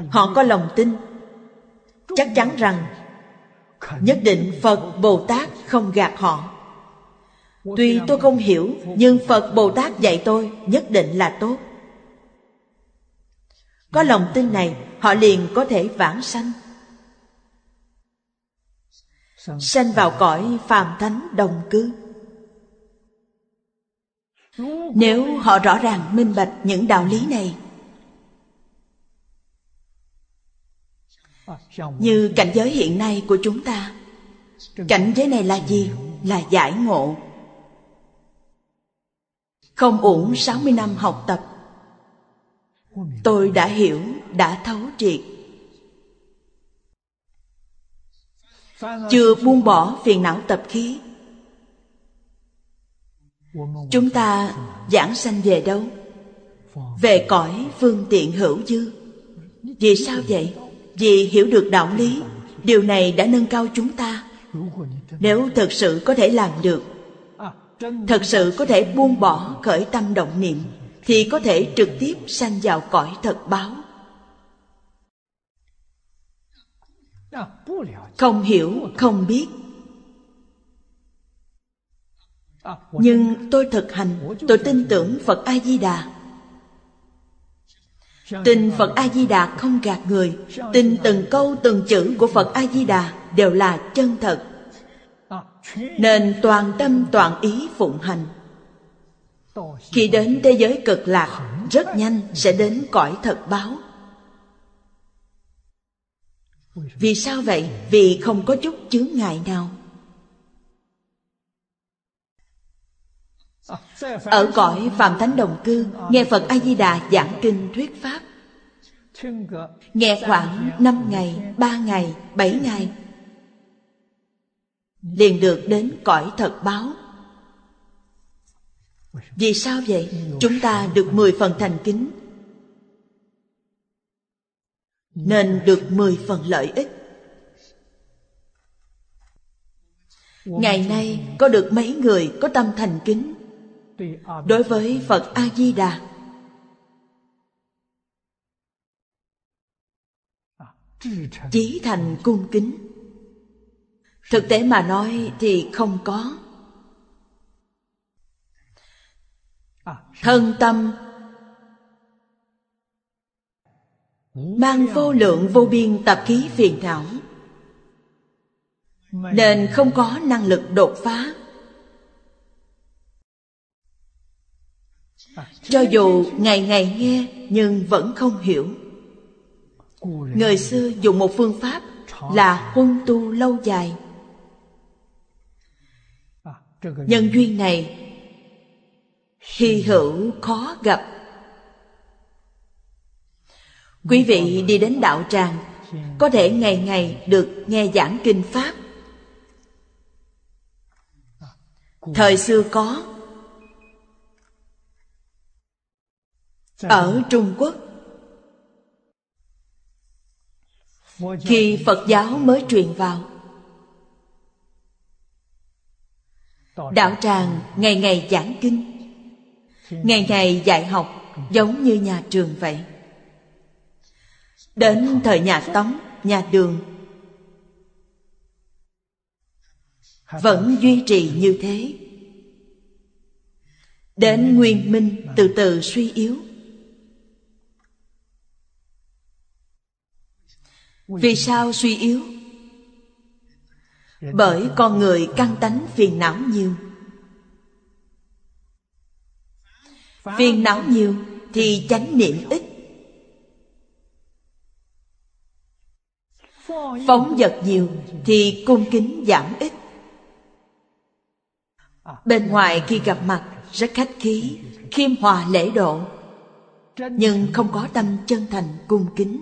Họ có lòng tin. Chắc chắn rằng nhất định phật bồ tát không gạt họ. Tuy tôi không hiểu, nhưng phật bồ tát dạy tôi nhất định là tốt có lòng tin này họ liền có thể vãng sanh. Sanh vào cõi phàm thánh đồng cư. Nếu họ rõ ràng minh bạch những đạo lý này như cảnh giới hiện nay của chúng ta cảnh giới này là gì? Là giải ngộ. Không uổng 60 năm học tập tôi đã hiểu, đã thấu triệt. Chưa buông bỏ phiền não tập khí. Chúng ta giảng sanh về đâu? Về cõi phương tiện hữu dư. Vì sao vậy? Vì hiểu được đạo lý. Điều này đã nâng cao chúng ta. Nếu thật sự có thể làm được, thật sự có thể buông bỏ khởi tâm động niệm thì có thể trực tiếp sanh vào cõi thật báo. Không hiểu, không biết. Nhưng tôi thực hành, tôi tin tưởng phật a di đà tin phật a di đà không gạt người, tin từng câu, từng chữ của phật a di đà đều là chân thật. Nên toàn tâm, toàn ý phụng hành khi đến thế giới cực lạc, rất nhanh sẽ đến cõi thật báo. Vì sao vậy? Vì không có chút chướng ngại nào. Ở cõi phàm thánh đồng cư, nghe phật a di đà giảng kinh thuyết pháp. Nghe khoảng năm ngày, ba ngày, bảy ngày, liền được đến cõi thật báo vì sao vậy? Chúng ta được mười phần thành kính. Nên được mười phần lợi ích. Ngày nay, có được mấy người có tâm thành kính? Đối với phật a di đà chí thành cung kính. Thực tế mà nói thì không có. Thân tâm. Mang vô lượng vô biên tập khí phiền não. Nên không có năng lực đột phá. Cho dù ngày ngày nghe nhưng vẫn không hiểu. Người xưa dùng một phương pháp là huân tu lâu dài. Nhân duyên này hy hữu khó gặp. Quý vị đi đến đạo tràng, có thể ngày ngày được nghe giảng kinh pháp. Thời xưa có ở trung quốc. Khi phật giáo mới truyền vào, đạo tràng ngày ngày giảng kinh ngày ngày dạy học giống như nhà trường vậy. Đến thời nhà tống, nhà đường, vẫn duy trì như thế. Đến nguyên minh từ từ suy yếu. Vì sao suy yếu? Bởi con người căng tánh phiền não nhiều. Phiền não nhiều thì chánh niệm ít. Phóng vật nhiều thì cung kính giảm ít. Bên ngoài khi gặp mặt rất khách khí khiêm hòa lễ độ nhưng không có tâm chân thành cung kính.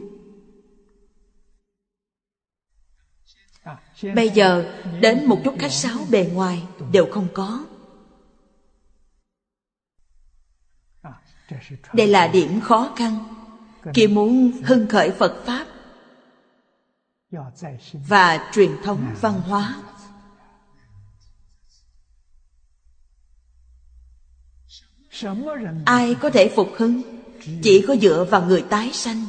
Bây giờ đến một chút khách sáo bề ngoài đều không có đây là điểm khó khăn. Khi muốn hưng khởi phật pháp và truyền thống văn hóa. Ai có thể phục hưng? Chỉ có dựa vào người tái sanh.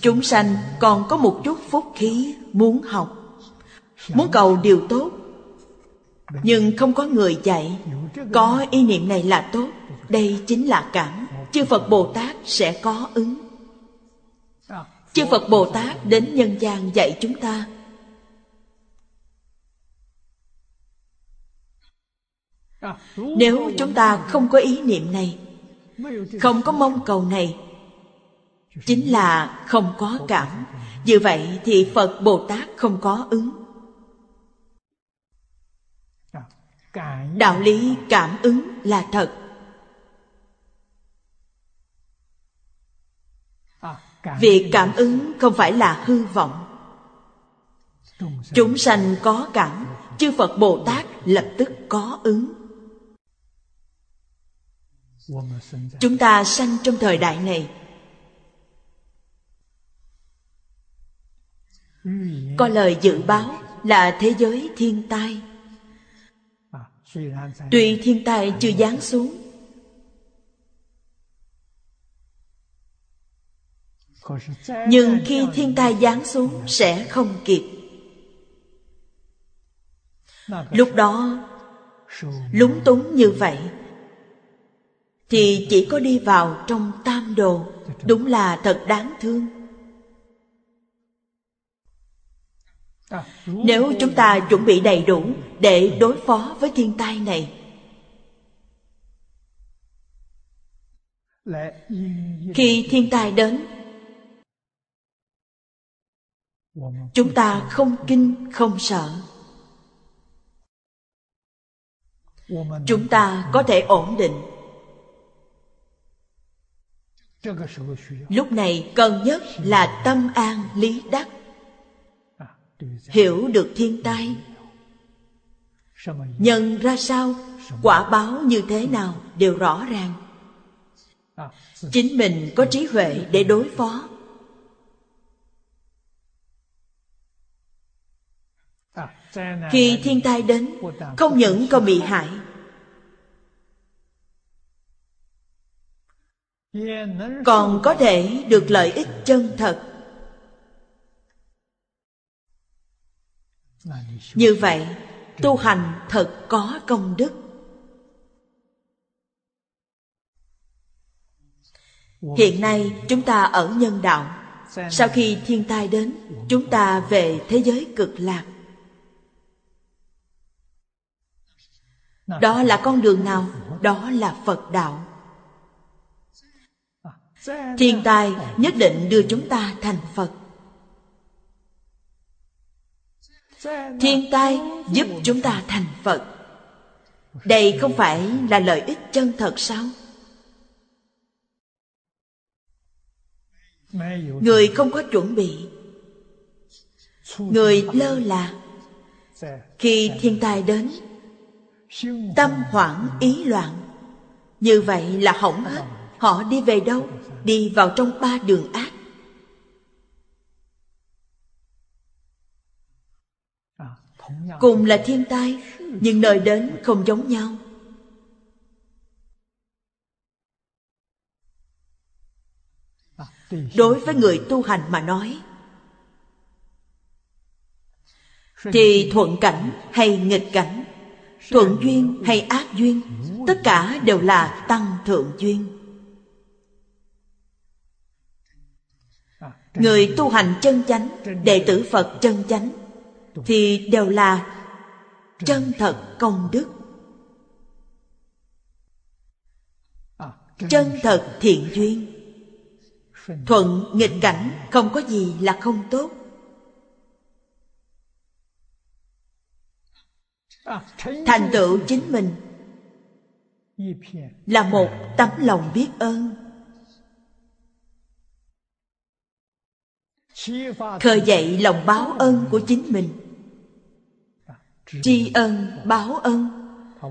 Chúng sanh còn có một chút phúc khí muốn học, muốn cầu điều tốt nhưng không có người dạy. Có ý niệm này là tốt. Đây chính là cảm. Chư phật bồ tát sẽ có ứng. Chư phật bồ tát đến nhân gian dạy chúng ta. Nếu chúng ta không có ý niệm này, không có mong cầu này, chính là không có cảm. Như vậy thì phật bồ tát không có ứng. Đạo lý cảm ứng là thật. Việc cảm ứng không phải là hư vọng. chúng sanh có cảm chư phật bồ tát lập tức có ứng. Chúng ta sanh trong thời đại này. Có lời dự báo là thế giới thiên tai tuy thiên tai chưa giáng xuống, nhưng khi thiên tai giáng xuống sẽ không kịp. Lúc đó, lúng túng như vậy, thì chỉ có đi vào trong tam đồ, đúng là thật đáng thương. Nếu chúng ta chuẩn bị đầy đủ để đối phó với thiên tai này. Khi thiên tai đến chúng ta không kinh không sợ. Chúng ta có thể ổn định. Lúc này cần nhất là tâm an lý đắc hiểu được thiên tai. Nhân ra sao? Quả báo như thế nào? Đều rõ ràng. Chính mình có trí huệ để đối phó. Khi thiên tai đến, không những không bị hại, còn có thể được lợi ích chân thật. Như vậy, tu hành thật có công đức. Hiện nay chúng ta ở nhân đạo Sau khi thiên tai đến Chúng ta về thế giới cực lạc Đó là con đường nào? Đó là Phật đạo Thiên tai nhất định đưa chúng ta thành Phật thiên tai giúp chúng ta thành phật. Đây không phải là lợi ích chân thật sao? Người không có chuẩn bị. Người lơ là. Khi thiên tai đến, tâm hoảng, ý loạn. Như vậy là hỏng hết. Họ đi về đâu? Đi vào trong ba đường ác cùng là thiên tai, nhưng nơi đến không giống nhau. Đối với người tu hành mà nói, thì thuận cảnh hay nghịch cảnh, thuận duyên hay ác duyên, tất cả đều là tăng thượng duyên. Người tu hành chân chánh, đệ tử phật chân chánh thì đều là chân thật công đức. Chân thật thiện duyên. Thuận nghịch cảnh không có gì là không tốt. Thành tựu chính mình là một tấm lòng biết ơn. Khơi dậy lòng báo ơn của chính mình tri ân báo ân.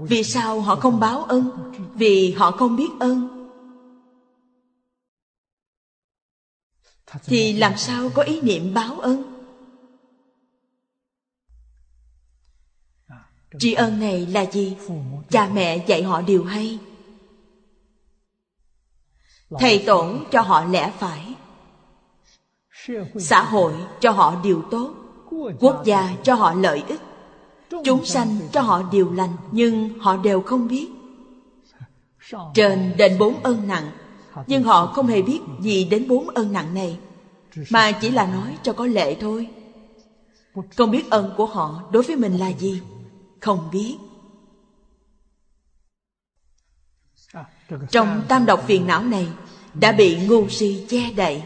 Vì sao họ không báo ân? Vì họ không biết ơn thì làm sao có ý niệm báo ân? Tri ân này là gì? Cha mẹ dạy họ điều hay. Thầy tổn cho họ lẽ phải. Xã hội cho họ điều tốt. Quốc gia cho họ lợi ích chúng sanh cho họ điều lành, nhưng họ đều không biết. Trên đền bốn ân nặng, nhưng họ không hề biết gì đến bốn ân nặng này, mà chỉ là nói cho có lệ thôi. Không biết ân của họ đối với mình là gì? Không biết. Trong tam độc phiền não này, đã bị ngu si che đậy.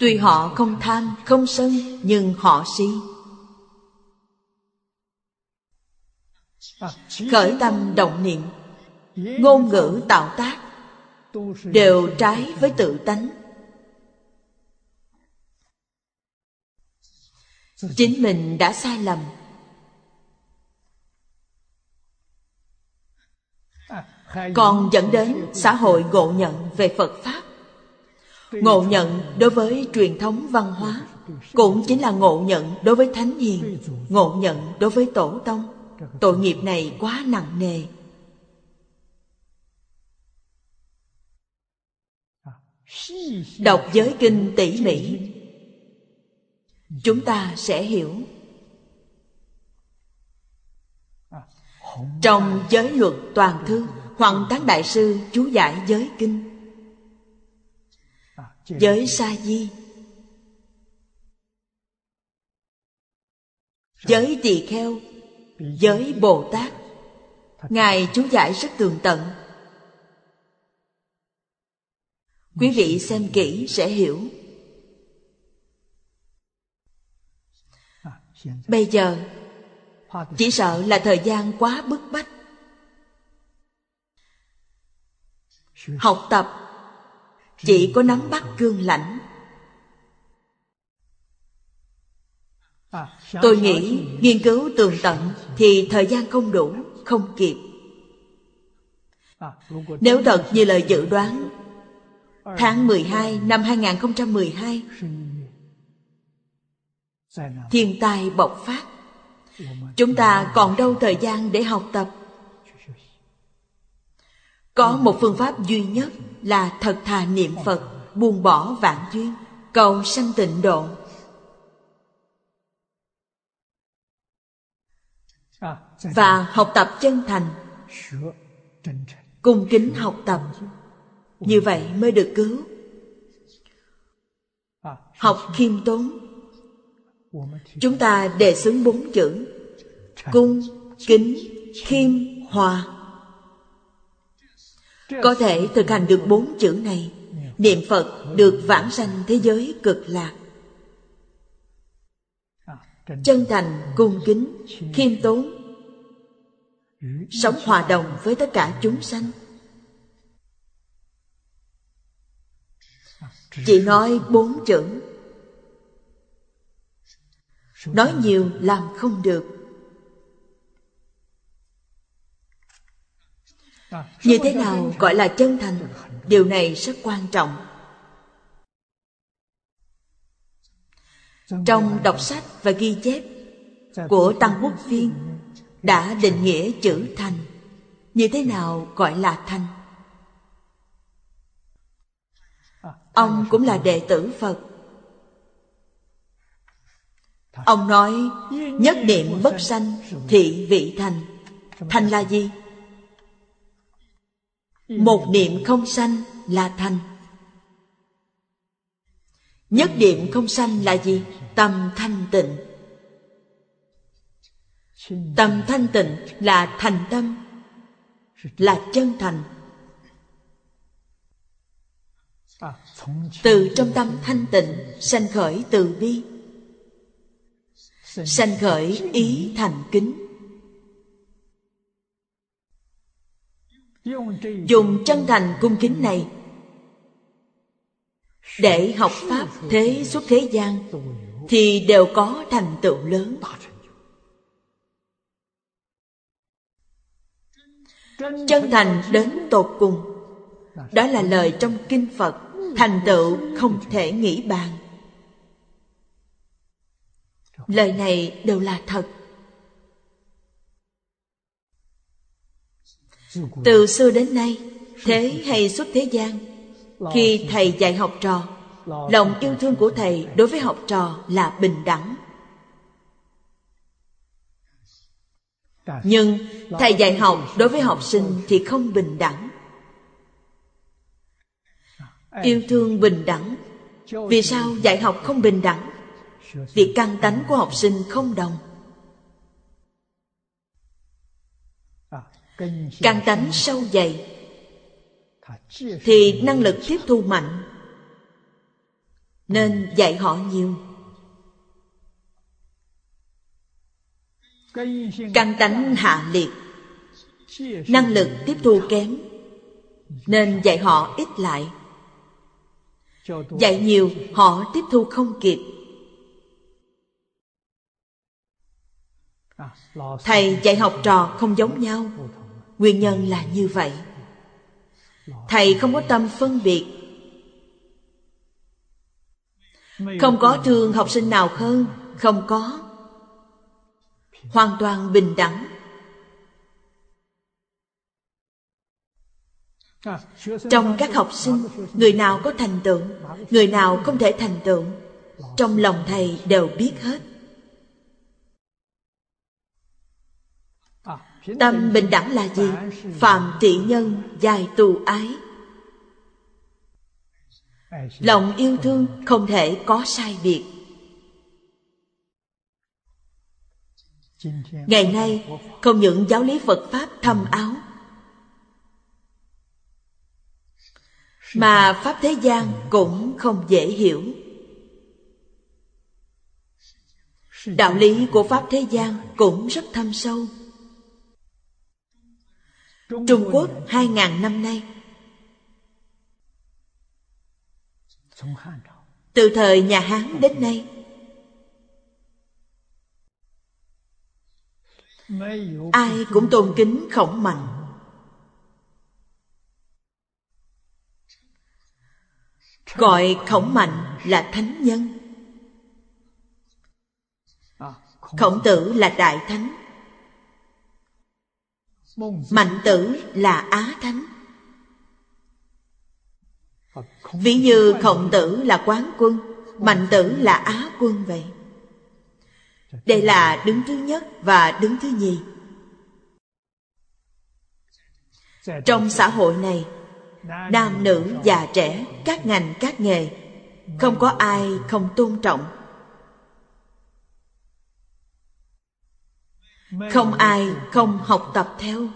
Tuy họ không tham, không sân, nhưng họ si. Khởi tâm động niệm, ngôn ngữ tạo tác, đều trái với tự tánh. Chính mình đã sai lầm. Còn dẫn đến xã hội ngộ nhận về phật pháp ngộ nhận đối với truyền thống văn hóa cũng chính là ngộ nhận đối với thánh hiền, ngộ nhận đối với tổ tông. Tội nghiệp này quá nặng nề. Đọc giới kinh tỉ mỉ, chúng ta sẽ hiểu. Trong giới luật toàn thư, hoàng tán đại sư chú giải giới kinh giới sa di. Giới tỳ kheo, giới bồ tát. Ngài chú giải rất tường tận. Quý vị xem kỹ sẽ hiểu. Bây giờ, chỉ sợ là thời gian quá bức bách. Học tập chỉ có nắm bắt cương lãnh. Tôi nghĩ nghiên cứu tường tận thì thời gian không đủ, không kịp. Nếu thật như lời dự đoán, Tháng 12 năm 2012 Thiên tai bộc phát. Chúng ta còn đâu thời gian để học tập. Có một phương pháp duy nhất là thật thà niệm Phật, Buông bỏ vạn duyên. Cầu sanh tịnh độ. Và học tập chân thành. Cung kính học tập. Như vậy mới được cứu. Học khiêm tốn. Chúng ta đề xướng bốn chữ. Cung, kính, khiêm, hòa có thể thực hành được bốn chữ này. Niệm phật được vãng sanh thế giới cực lạc. Chân thành, cung kính, khiêm tốn. Sống hòa đồng với tất cả chúng sanh. Chỉ nói bốn chữ. Nói nhiều làm không được. Như thế nào gọi là chân thành? Điều này rất quan trọng. Trong đọc sách và ghi chép của tăng quốc phiên đã định nghĩa chữ thành. Như thế nào gọi là thành? Ông cũng là đệ tử phật. Ông nói, nhất niệm bất sanh thị vị thành. Thành là gì? Một niệm không sanh là thành. Nhất niệm không sanh là gì? Tâm thanh tịnh. Tâm thanh tịnh là thành tâm, là chân thành. Từ trong tâm thanh tịnh sanh khởi từ bi, sanh khởi ý thành kính. Dùng chân thành cung kính này để học pháp thế xuất thế gian thì đều có thành tựu lớn. Chân thành đến tột cùng, đó là lời trong kinh phật, thành tựu không thể nghĩ bàn. Lời này đều là thật. Từ xưa đến nay, thế hay xuất thế gian, khi thầy dạy học trò, lòng yêu thương của thầy đối với học trò là bình đẳng. Nhưng thầy dạy học đối với học sinh thì không bình đẳng. Yêu thương bình đẳng. Vì sao dạy học không bình đẳng? Vì căn tánh của học sinh không đồng. Căn tánh sâu dày thì năng lực tiếp thu mạnh. Nên dạy họ nhiều. Căn tánh hạ liệt. Năng lực tiếp thu kém. Nên dạy họ ít lại. Dạy nhiều họ tiếp thu không kịp. Thầy dạy học trò không giống nhau nguyên nhân là như vậy. Thầy không có tâm phân biệt. Không có thương học sinh nào hơn, không có. Hoàn toàn bình đẳng. Trong các học sinh, người nào có thành tựu, người nào không thể thành tựu, trong lòng thầy đều biết hết. Tâm bình đẳng là gì? Phạm thị nhân, dài tù ái. Lòng yêu thương không thể có sai biệt. Ngày nay, không những giáo lý phật pháp thâm áo, mà pháp thế gian cũng không dễ hiểu. Đạo lý của pháp thế gian cũng rất thâm sâu trung quốc hai ngàn năm nay. Từ thời nhà hán đến nay, ai cũng tôn kính khổng mạnh. Gọi khổng mạnh là thánh nhân. Khổng tử là đại thánh mạnh tử là á thánh. Ví như khổng tử là quán quân, mạnh tử là á quân vậy. Đây là đứng thứ nhất và đứng thứ nhì. Trong xã hội này, nam nữ già trẻ, các ngành, các nghề, không có ai không tôn trọng không ai không học tập theo.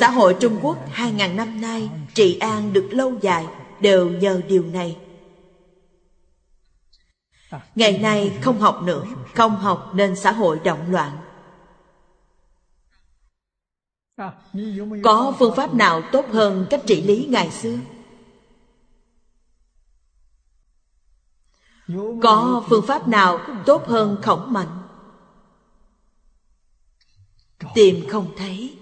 Xã hội trung quốc hai ngàn năm nay, trị an được lâu dài, đều nhờ điều này. Ngày nay không học nữa, không học nên xã hội động loạn. Có phương pháp nào tốt hơn cách trị lý ngày xưa? Có phương pháp nào tốt hơn khổng mạnh? Tìm không thấy.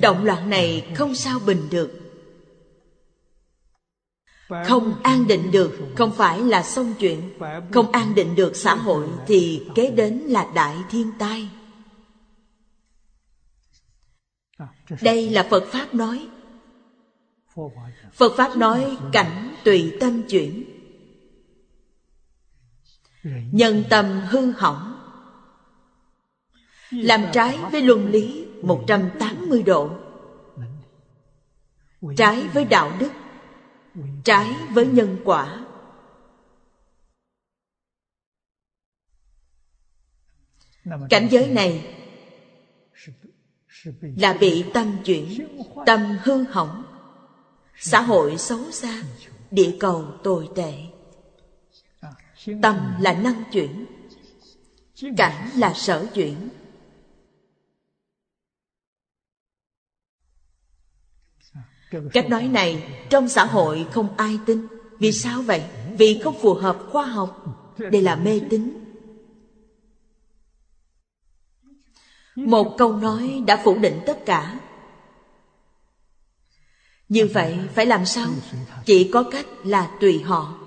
Động loạn này không sao bình được. Không an định được không phải là xong chuyện. Không an định được xã hội thì kế đến là đại thiên tai. Đây là phật pháp nói phật pháp nói, cảnh tùy tâm chuyển. Nhân tâm hư hỏng. Làm trái với luân lý 180 độ. Trái với đạo đức. Trái với nhân quả. Cảnh giới này là bị tâm chuyển, tâm hư hỏng xã hội xấu xa, địa cầu tồi tệ. Tâm là năng chuyển, cảnh là sở chuyển. Cách nói này, trong xã hội không ai tin. Vì sao vậy? Vì không phù hợp khoa học. Đây là mê tín. Một câu nói đã phủ định tất cả như vậy phải làm sao? Chỉ có cách là tùy họ.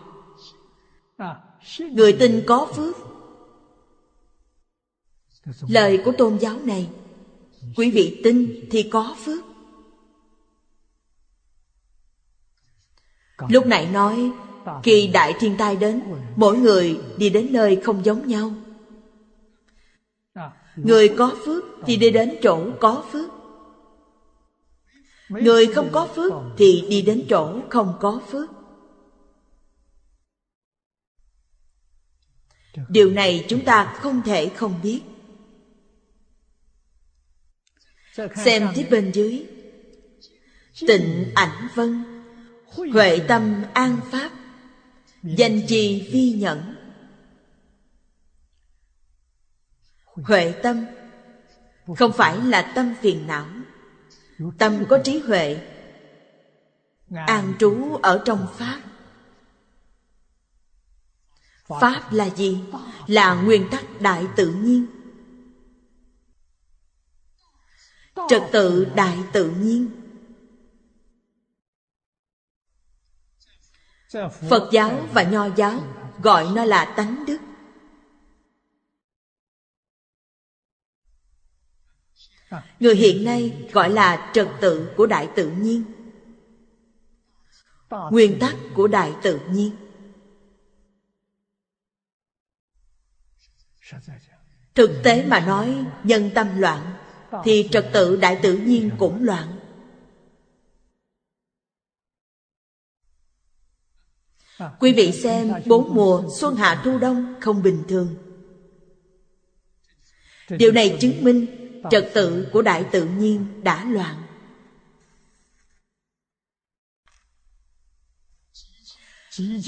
Người tin có phước. Lời của tôn giáo này, quý vị tin thì có phước. Lúc nãy nói, khi đại thiên tai đến, mỗi người đi đến nơi không giống nhau. Người có phước thì đi đến chỗ có phước người không có phước thì đi đến chỗ không có phước. Điều này chúng ta không thể không biết. Xem tiếp bên dưới. Tịnh ảnh vân huệ tâm an pháp danh chi vi nhẫn. Huệ tâm không phải là tâm phiền não tâm có trí huệ. An trú ở trong pháp. Pháp là gì? Là nguyên tắc đại tự nhiên. Trật tự đại tự nhiên. Phật giáo và nho giáo gọi nó là tánh đức người hiện nay gọi là trật tự của đại tự nhiên. Nguyên tắc của đại tự nhiên. Thực tế mà nói, nhân tâm loạn, thì trật tự đại tự nhiên cũng loạn. Quý vị xem, bốn mùa xuân hạ thu đông không bình thường. Điều này chứng minh trật tự của đại tự nhiên đã loạn.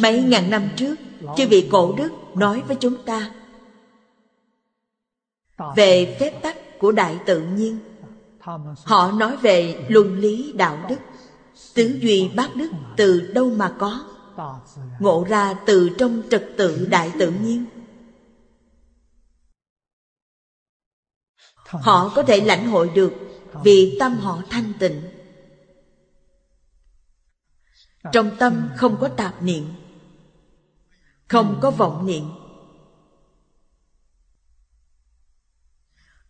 Mấy ngàn năm trước, chư vị cổ đức nói với chúng ta về phép tắc của đại tự nhiên. Họ nói về luân lý đạo đức, tứ duy bát đức từ đâu mà có, ngộ ra từ trong trật tự đại tự nhiên. Họ có thể lãnh hội được vì tâm họ thanh tịnh. Trong tâm không có tạp niệm không có vọng niệm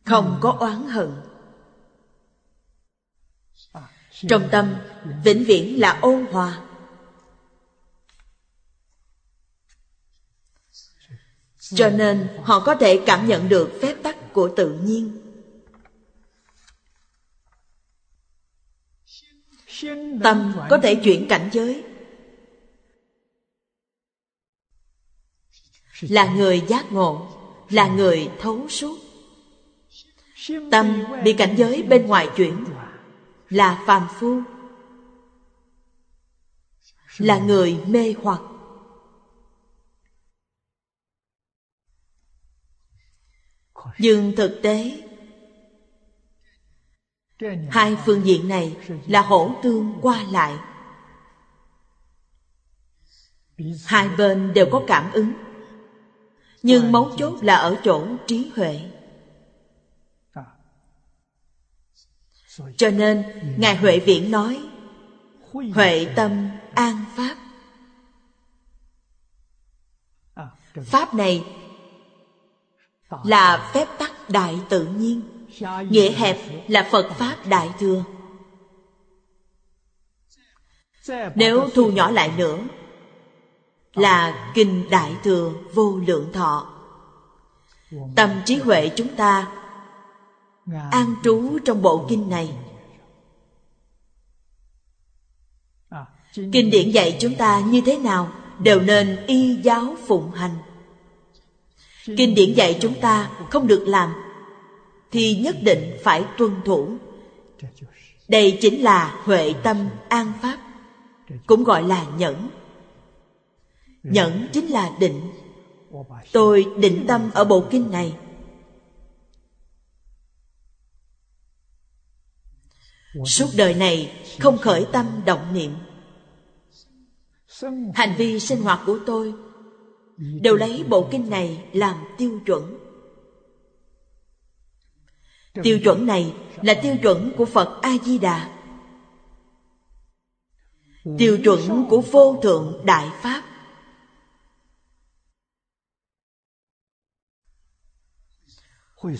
không có oán hận. Trong tâm vĩnh viễn là ôn hòa. Cho nên họ có thể cảm nhận được phép tắc của tự nhiên tâm có thể chuyển cảnh giới. Là người giác ngộ, là người thấu suốt. Tâm bị cảnh giới bên ngoài chuyển, là phàm phu. Là người mê hoặc. Nhưng thực tế hai phương diện này là hỗ tương qua lại. Hai bên đều có cảm ứng, nhưng mấu chốt là ở chỗ trí huệ. Cho nên, ngài huệ viễn nói, huệ tâm an pháp. Pháp này là phép tắc đại tự nhiên nghĩa hẹp là phật pháp đại thừa. Nếu thu nhỏ lại nữa, là kinh đại thừa vô lượng thọ. Tâm trí huệ chúng ta an trú trong bộ kinh này. Kinh điển dạy chúng ta như thế nào đều nên y giáo phụng hành. Kinh điển dạy chúng ta không được làm thì nhất định phải tuân thủ. Đây chính là huệ tâm an pháp, cũng gọi là nhẫn. Nhẫn chính là định. Tôi định tâm ở bộ kinh này. Suốt đời này không khởi tâm động niệm. Hành vi sinh hoạt của tôi đều lấy bộ kinh này làm tiêu chuẩn tiêu chuẩn này là tiêu chuẩn của phật a di đà tiêu chuẩn của vô thượng đại pháp.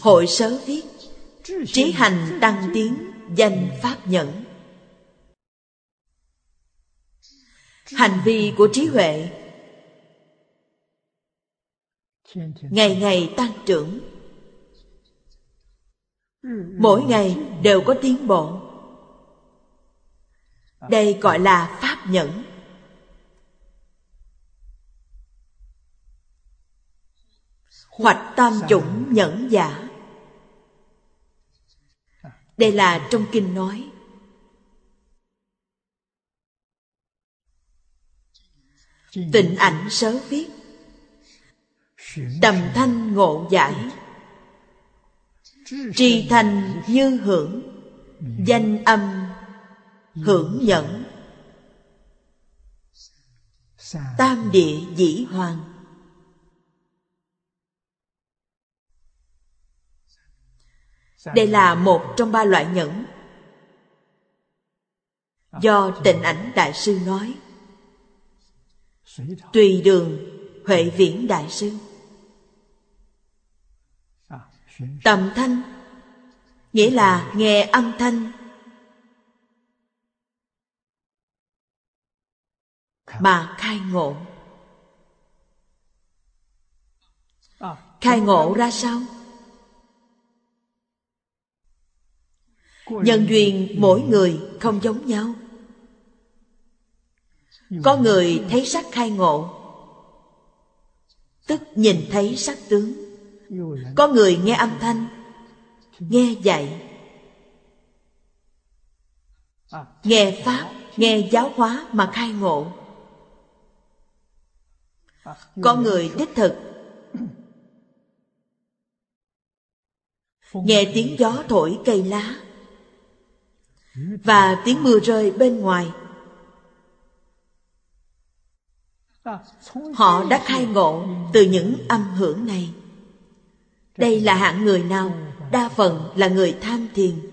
Hội sớ viết, trí hành tăng tiến, danh pháp nhẫn. Hành vi của trí huệ, ngày ngày tăng trưởng mỗi ngày đều có tiến bộ. Đây gọi là pháp nhẫn. Hoạch tam chủng nhẫn giả. Đây là trong kinh nói. Tịnh ảnh sớ viết. Đầm thanh ngộ giải tri thành như hưởng, danh âm hưởng nhẫn. Tam địa dĩ hoàng. Đây là một trong ba loại nhẫn. Do tịnh ảnh đại sư nói, tùy đường huệ viễn đại sư tầm thanh, nghĩa là nghe âm thanh. Mà khai ngộ. Khai ngộ ra sao? Nhân duyên mỗi người không giống nhau. Có người thấy sắc khai ngộ, tức nhìn thấy sắc tướng có người nghe âm thanh, nghe dạy, nghe pháp, nghe giáo hóa mà khai ngộ. Có người đích thực, nghe tiếng gió thổi cây lá và tiếng mưa rơi bên ngoài. Họ đã khai ngộ từ những âm hưởng này đây là hạng người nào? Đa phần là người tham thiền.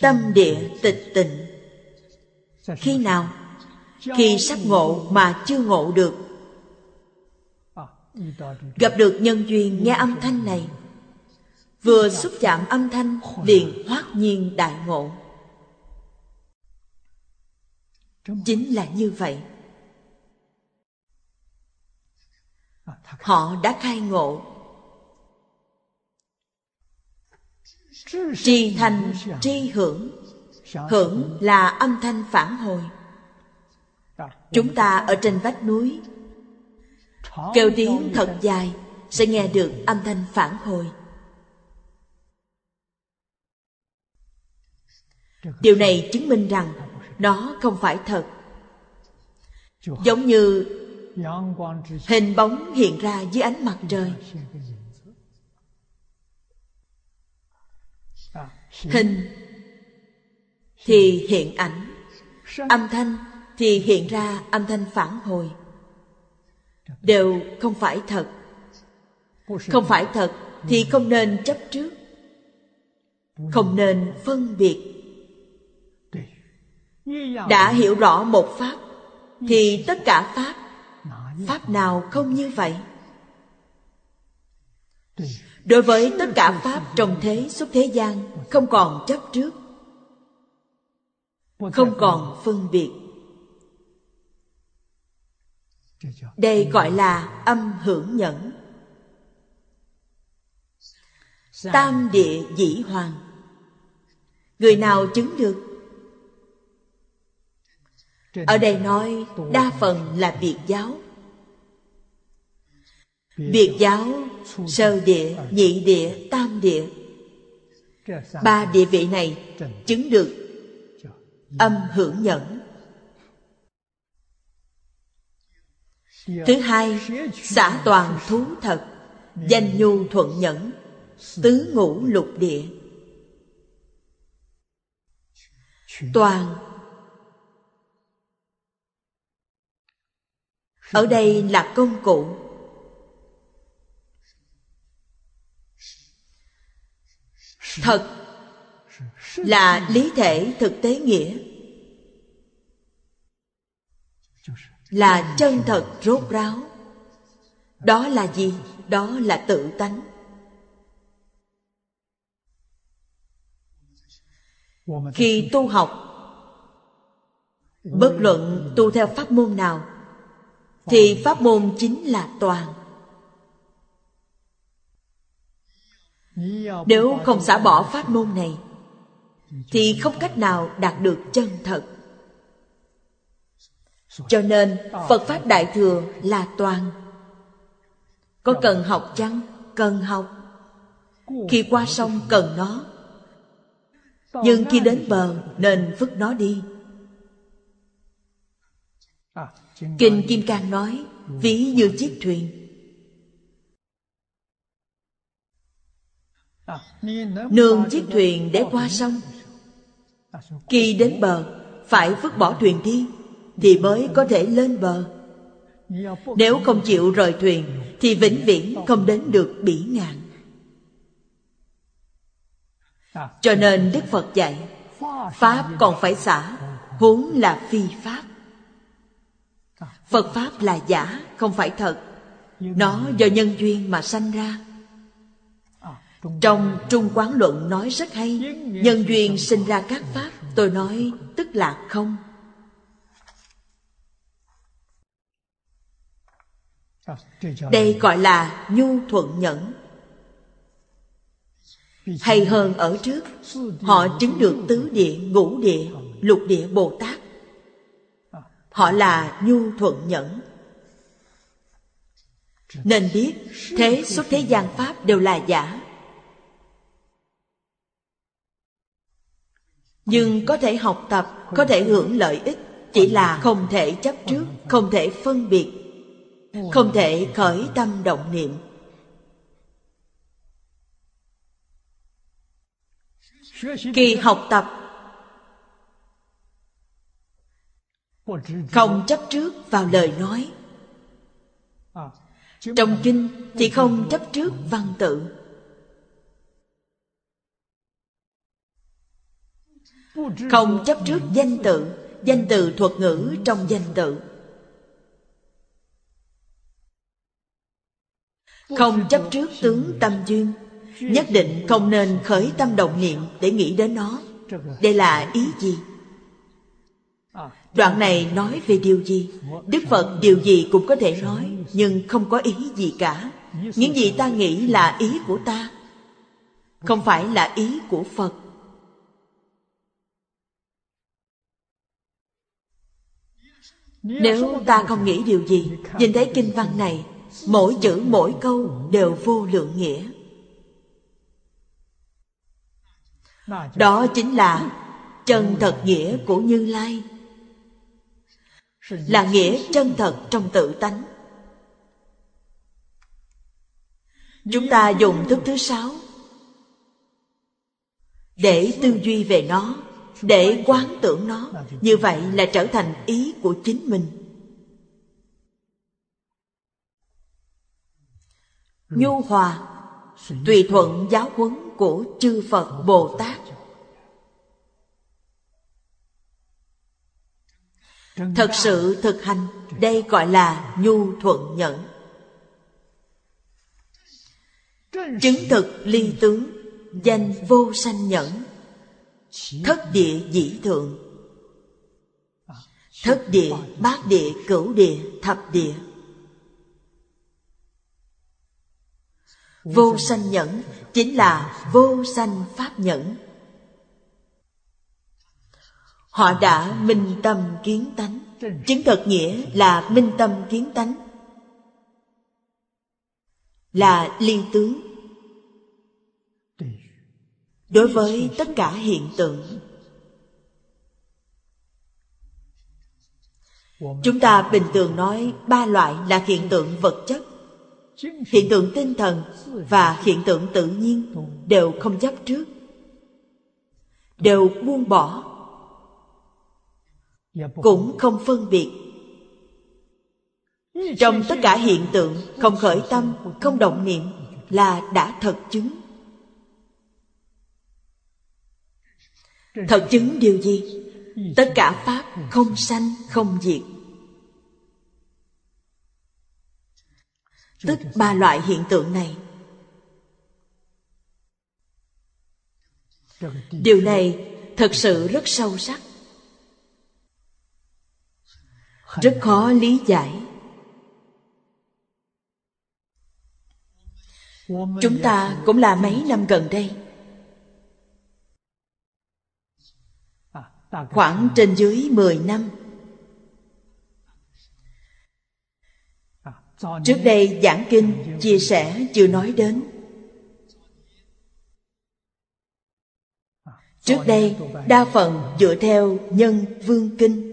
Tâm địa tịch tịnh. Khi nào? Khi sắp ngộ mà chưa ngộ được. Gặp được nhân duyên nghe âm thanh này, vừa xúc chạm âm thanh liền hoát nhiên đại ngộ. Chính là như vậy. Ờ, họ đã khai ngộ. Tri thanh tri hưởng. Hưởng là âm thanh phản hồi. Chúng ta ở trên vách núi. Kêu tiếng thật dài sẽ nghe được âm thanh phản hồi. Điều này chứng minh rằng nó không phải thật. Giống như hình bóng hiện ra dưới ánh mặt trời. Hình thì hiện ảnh. Âm thanh thì hiện ra âm thanh phản hồi. Đều không phải thật. Không phải thật thì không nên chấp trước. Không nên phân biệt. Đã hiểu rõ một pháp thì tất cả pháp pháp nào không như vậy? Đối với tất cả pháp trong thế xuất thế gian, không còn chấp trước, không còn phân biệt. Đây gọi là âm hưởng nhẫn. Tam địa dĩ hoàng. Người nào chứng được? Ở đây nói đa phần là biệt giáo biệt giáo, sơ địa, nhị địa, tam địa. Ba địa vị này chứng được âm hưởng nhẫn. Thứ hai, xả toàn thú thật, danh nhu thuận nhẫn, tứ ngũ lục địa. Toàn. Ở đây là công cụ thật là lý thể thực tế nghĩa. Là chân thật rốt ráo. Đó là gì? Đó là tự tánh. Khi tu học, bất luận tu theo pháp môn nào, thì pháp môn chính là toàn. Nếu không xả bỏ pháp môn này, thì không cách nào đạt được chân thật. Cho nên, phật pháp đại thừa là toàn. Có cần học chăng? Cần học. Khi qua sông cần nó. Nhưng khi đến bờ, nên vứt nó đi. Kinh kim cang nói, ví như chiếc thuyền. Nương chiếc thuyền để qua sông. khi đến bờ phải vứt bỏ thuyền đi thì mới có thể lên bờ. Nếu không chịu rời thuyền thì vĩnh viễn không đến được bỉ ngạn. Cho nên đức phật dạy pháp còn phải xả huống là phi pháp. Phật pháp là giả không phải thật. Nó do nhân duyên mà sanh ra trong Trung Quán Luận nói rất hay Nhân duyên sinh ra các pháp Tôi nói tức là không. Đây gọi là nhu thuận nhẫn. Hay hơn ở trước Họ chứng được tứ địa, ngũ địa, lục địa Bồ Tát. Họ là nhu thuận nhẫn. Nên biết thế xuất thế gian Pháp đều là giả. Nhưng có thể học tập, có thể hưởng lợi ích, chỉ là không thể chấp trước, không thể phân biệt, không thể khởi tâm động niệm. Khi học tập, không chấp trước vào lời nói. Trong kinh thì không chấp trước văn tự. Không chấp trước danh tự Danh từ thuật ngữ trong danh tự Không chấp trước tướng tâm duyên Nhất định không nên khởi tâm động niệm Để nghĩ đến nó Đây là ý gì? Đoạn này nói về điều gì? Đức Phật điều gì cũng có thể nói, nhưng không có ý gì cả. Những gì ta nghĩ là ý của ta, không phải là ý của Phật. Nếu ta không nghĩ điều gì, nhìn thấy kinh văn này, mỗi chữ mỗi câu đều vô lượng nghĩa. Đó chính là chân thật nghĩa của Như Lai. Là nghĩa chân thật trong tự tánh. Chúng ta dùng thức thứ sáu để tư duy về nó để quán tưởng nó. Như vậy là trở thành ý của chính mình. Nhu hòa, tùy thuận giáo huấn của chư phật bồ tát. Thật sự thực hành, đây gọi là nhu thuận nhẫn. Chứng thực ly tướng danh vô sanh nhẫn thất địa dĩ thượng. Thất địa, bát địa, cửu địa, thập địa. Vô sanh nhẫn chính là vô sanh pháp nhẫn. Họ đã minh tâm kiến tánh. Chứng thật nghĩa là minh tâm kiến tánh. Là liên tướng Đối với tất cả hiện tượng, Chúng ta bình thường nói ba loại là hiện tượng vật chất. Hiện tượng tinh thần và hiện tượng tự nhiên đều không chấp trước, Đều buông bỏ, cũng không phân biệt. Trong tất cả hiện tượng, không khởi tâm, không động niệm là đã thật chứng. Thật chứng điều gì? Tất cả pháp không sanh, không diệt. Tức ba loại hiện tượng này. Điều này thật sự rất sâu sắc. Rất khó lý giải. Chúng ta cũng là mấy năm gần đây. Khoảng trên dưới 10 năm. Trước đây giảng kinh, chia sẻ chưa nói đến. Trước đây, đa phần dựa theo nhân vương kinh.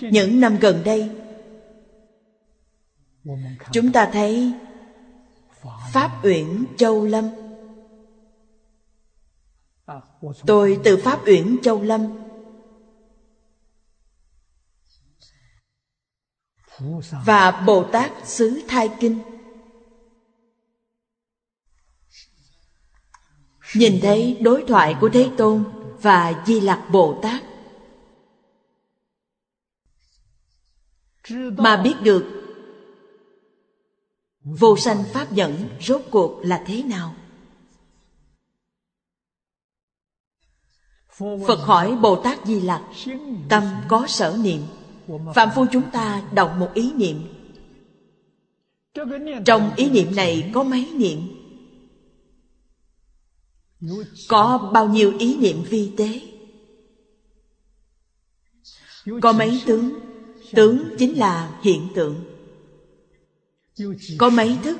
Những năm gần đây, chúng ta thấy pháp uyển châu lâm tôi từ pháp uyển châu lâm. Và bồ tát xứ thai kinh. Nhìn thấy đối thoại của thế tôn và di lặc bồ tát, mà biết được vô sanh pháp nhẫn rốt cuộc là thế nào? Phật hỏi bồ tát di lặc, tâm có sở niệm? Phạm phu chúng ta động một ý niệm. Trong ý niệm này có mấy niệm? Có bao nhiêu ý niệm vi tế? Có mấy tướng? Tướng chính là hiện tượng. Có mấy thức?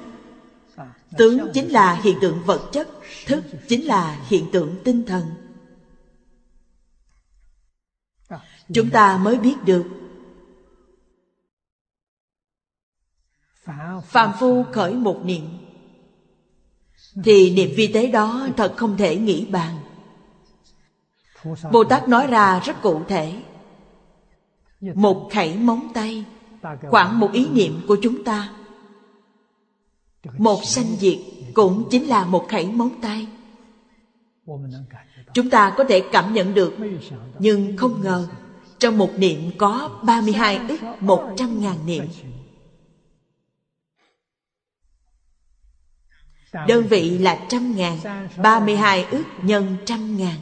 Tướng chính là hiện tượng vật chất, thức chính là hiện tượng tinh thần. Chúng ta mới biết được. Phàm phu khởi một niệm. Thì niệm vi tế đó thật không thể nghĩ bàn. Bồ tát nói ra rất cụ thể. Một khẩy móng tay, khoảng một ý niệm của chúng ta. Một sanh diệt cũng chính là một khẩy móng tay. Chúng ta có thể cảm nhận được, nhưng không ngờ trong một niệm có 32 ức 100 ngàn niệm. Đơn vị là trăm ngàn 32 ức nhân trăm ngàn.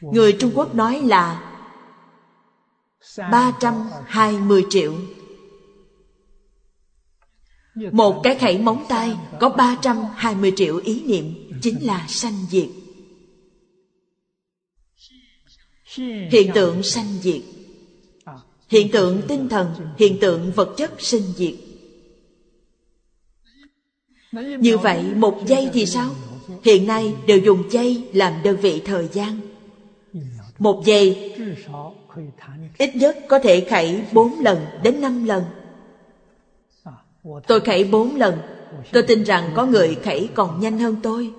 Người Trung Quốc nói là 320 triệu. Một cái khẩy móng tay có 320 triệu ý niệm, Chính là sanh diệt. Hiện tượng sanh diệt. Hiện tượng tinh thần, hiện tượng vật chất sinh diệt. Như vậy một giây thì sao? Hiện nay đều dùng giây làm đơn vị thời gian. Một giây ít nhất có thể khẩy bốn lần đến năm lần. Tôi khẩy bốn lần Tôi tin rằng có người khẩy còn nhanh hơn tôi.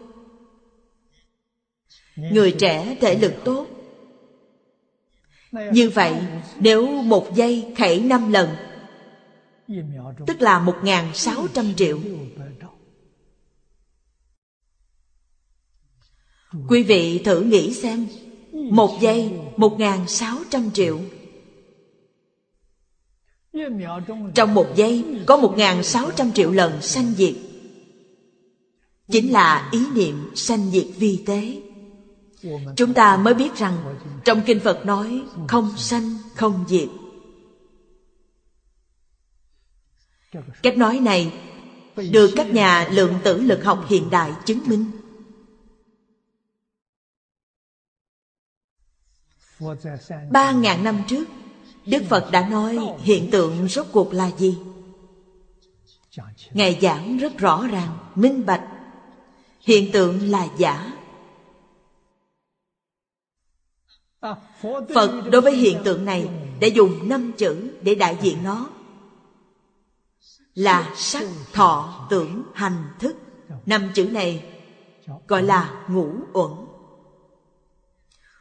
Người trẻ thể lực tốt như vậy, nếu một giây khẩy năm lần, Tức là một ngàn sáu trăm triệu. Quý vị thử nghĩ xem, Một giây một ngàn sáu trăm triệu. Trong một giây có một ngàn sáu trăm triệu lần sanh diệt. Chính là ý niệm sanh diệt vi tế. Chúng ta mới biết rằng Trong Kinh Phật nói Không sanh không diệt. Cách nói này Được các nhà lượng tử lực học hiện đại chứng minh. Ba ngàn năm trước Đức Phật đã nói hiện tượng rốt cuộc là gì? Ngài giảng rất rõ ràng, minh bạch. Hiện tượng là giả Phật đối với hiện tượng này đã dùng năm chữ để đại diện nó. Là sắc, thọ, tưởng, hành, thức. Năm chữ này gọi là ngũ uẩn.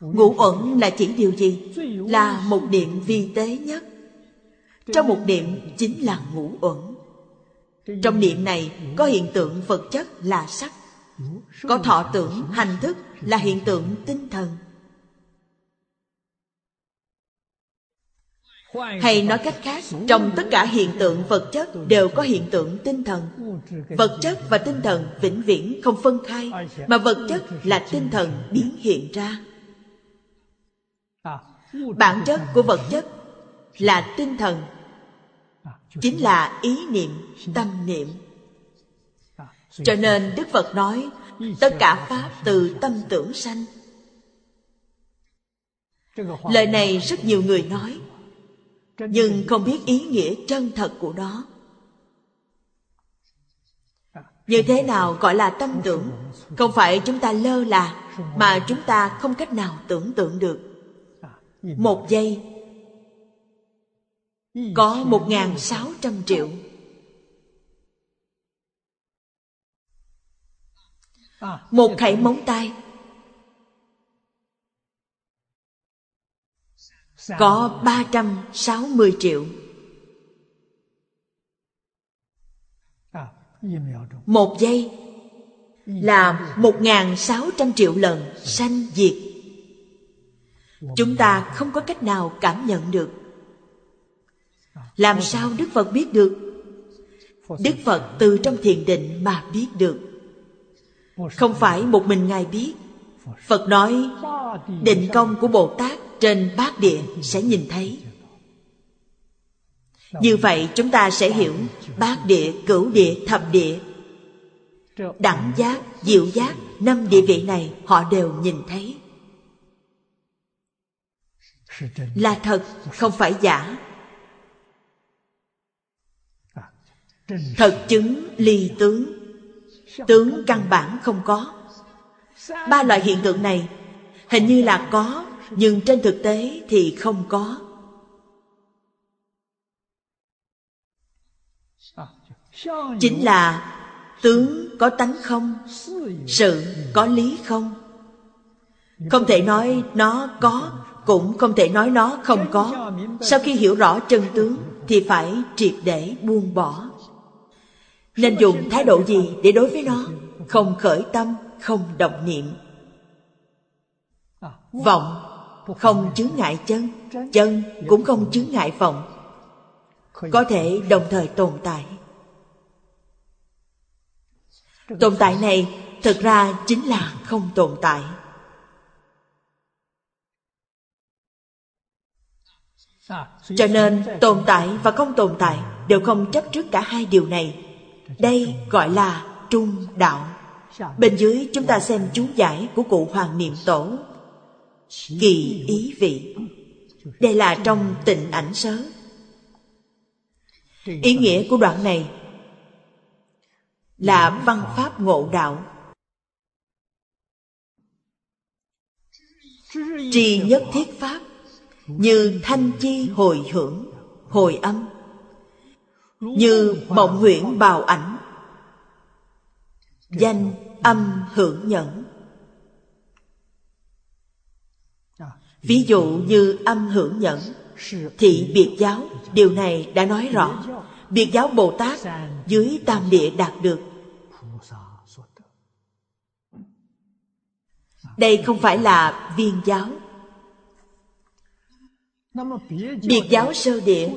Ngũ uẩn là chỉ điều gì? Là một niệm vi tế nhất. Trong một niệm chính là ngũ uẩn. Trong niệm này có hiện tượng vật chất là sắc. Có thọ tưởng, hành thức là hiện tượng tinh thần. Hay nói cách khác, trong tất cả hiện tượng vật chất đều có hiện tượng tinh thần. Vật chất và tinh thần vĩnh viễn không phân khai, mà vật chất là tinh thần biến hiện ra. Bản chất của vật chất là tinh thần, chính là ý niệm, tâm niệm. Cho nên Đức Phật nói, tất cả Pháp từ tâm tưởng sanh. Lời này rất nhiều người nói, nhưng không biết ý nghĩa chân thật của nó. Như thế nào gọi là tâm tưởng? Không phải chúng ta lơ là mà chúng ta không cách nào tưởng tượng được. Một giây. Có một ngàn sáu trăm triệu. Một khẩy móng tay có 360 triệu. Một giây là 1.600 triệu lần sanh diệt. Chúng ta không có cách nào cảm nhận được. Làm sao Đức Phật biết được? Đức Phật từ trong thiền định mà biết được. Không phải một mình Ngài biết. Phật nói định công của Bồ Tát trên bát địa sẽ nhìn thấy. Như vậy chúng ta sẽ hiểu bát địa, cửu địa, thập địa. Đẳng giác, diệu giác, năm địa vị này họ đều nhìn thấy. Là thật, không phải giả. Thật chứng ly tướng. Tướng căn bản không có. Ba loại hiện tượng này hình như là có nhưng trên thực tế thì không có. Chính là tướng có tánh không, sự có lý không? Không thể nói nó có, cũng không thể nói nó không có. Sau khi hiểu rõ chân tướng thì phải triệt để buông bỏ. Nên dùng thái độ gì để đối với nó? Không khởi tâm, không động niệm. Vọng không chướng ngại chân chân cũng không chướng ngại vọng có thể đồng thời tồn tại tồn tại này thực ra chính là không tồn tại Cho nên tồn tại và không tồn tại đều không chấp trước cả hai điều này. Đây gọi là trung đạo. Bên dưới chúng ta xem chú giải của cụ Hoàng Niệm Tổ. Kỳ ý vị. Đây là trong tịnh ảnh sớ. Ý nghĩa của đoạn này là văn pháp ngộ đạo. Trì nhất thiết pháp như thanh chi hồi hưởng, hồi âm, như mộng huyễn bào ảnh, danh âm hưởng nhẫn. Ví dụ như âm hưởng nhẫn, thị biệt giáo, điều này đã nói rõ. Biệt giáo Bồ Tát dưới tam địa đạt được. Đây không phải là viên giáo Biệt giáo sơ địa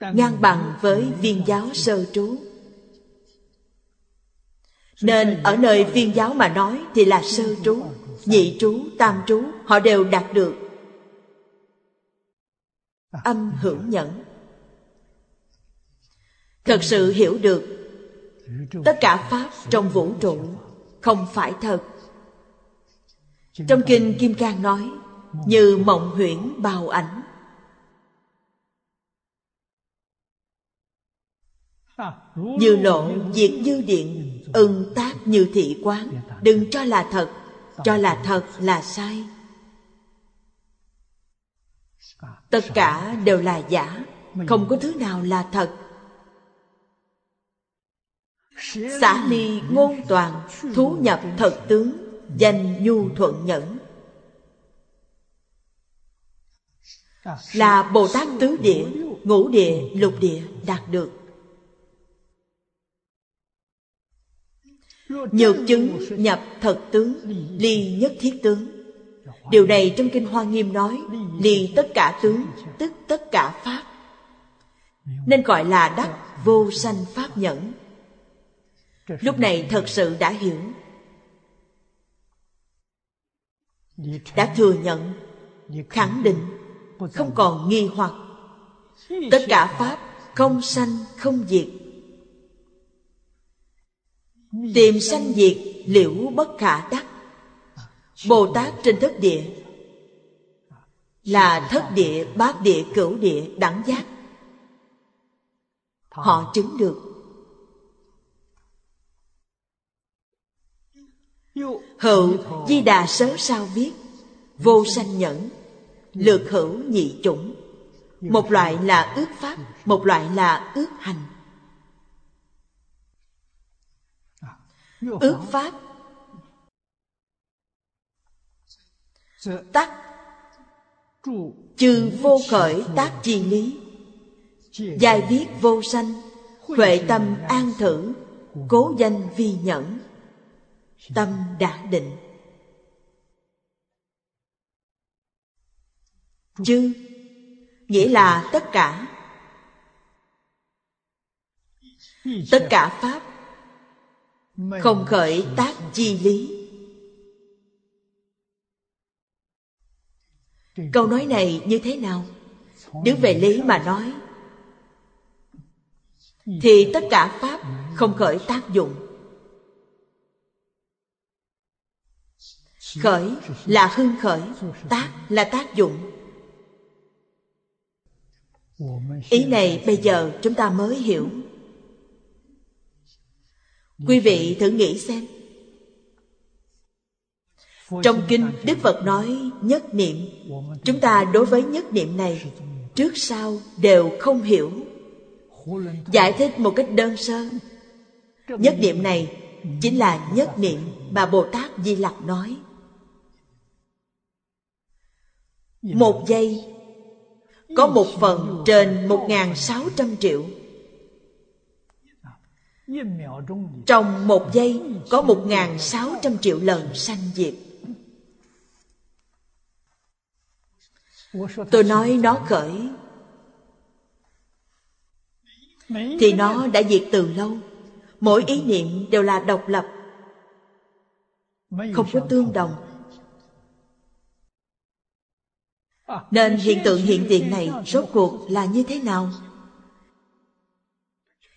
Ngang bằng với viên giáo sơ trú Nên ở nơi viên giáo mà nói Thì là sơ trú Nhị trú, tam trú Họ đều đạt được. Âm hưởng nhẫn. Thật sự hiểu được Tất cả Pháp trong vũ trụ Không phải thật. Trong Kinh Kim Cang nói như mộng huyễn bào ảnh. Như lộ diệt dư điện ưng tác như thị quán đừng cho là thật cho là thật là sai. Tất cả đều là giả. Không có thứ nào là thật. Xả ly ngôn toàn thú nhập thật tướng danh nhu thuận nhẫn. Là Bồ Tát tứ địa, ngũ địa, lục địa đạt được. Nhược chứng nhập thật tướng, ly nhất thiết tướng. Điều này trong Kinh Hoa Nghiêm nói, ly tất cả tướng, tức tất cả Pháp. Nên gọi là đắc vô sanh Pháp nhẫn. Lúc này thật sự đã hiểu. Đã thừa nhận, khẳng định không còn nghi hoặc tất cả pháp không sanh không diệt tìm sanh diệt liễu bất khả đắc. Bồ tát trên thất địa là thất địa, bát địa, cửu địa đẳng giác. Họ chứng được. Hậu di đà sớ sao viết vô sanh nhẫn, lược hữu nhị chủng. Một loại là ước pháp, một loại là ước hành. Ước pháp. Tắc chư vô khởi tác chi lý. giai viết vô sanh. huệ tâm an thử cố danh vi nhẫn. tâm đã định. Chư. Nghĩa là tất cả. tất cả pháp không khởi tác chi lý. Câu nói này như thế nào? Đứng về lý mà nói thì tất cả pháp không khởi tác dụng. Khởi là hưng khởi tác là tác dụng. Ý này bây giờ chúng ta mới hiểu quý vị thử nghĩ xem. Trong kinh đức phật nói nhất niệm, chúng ta đối với nhất niệm này trước sau đều không hiểu. Giải thích một cách đơn sơ. Nhất niệm này chính là nhất niệm mà bồ tát di lặc nói. Một giây, có một phần trên một sáu trăm triệu trong một giây, có một sáu trăm triệu lần sanh diệt. Tôi nói nó khởi. Thì nó đã diệt từ lâu. Mỗi ý niệm đều là độc lập. Không có tương đồng. Nên hiện tượng hiện tiền này rốt cuộc là như thế nào?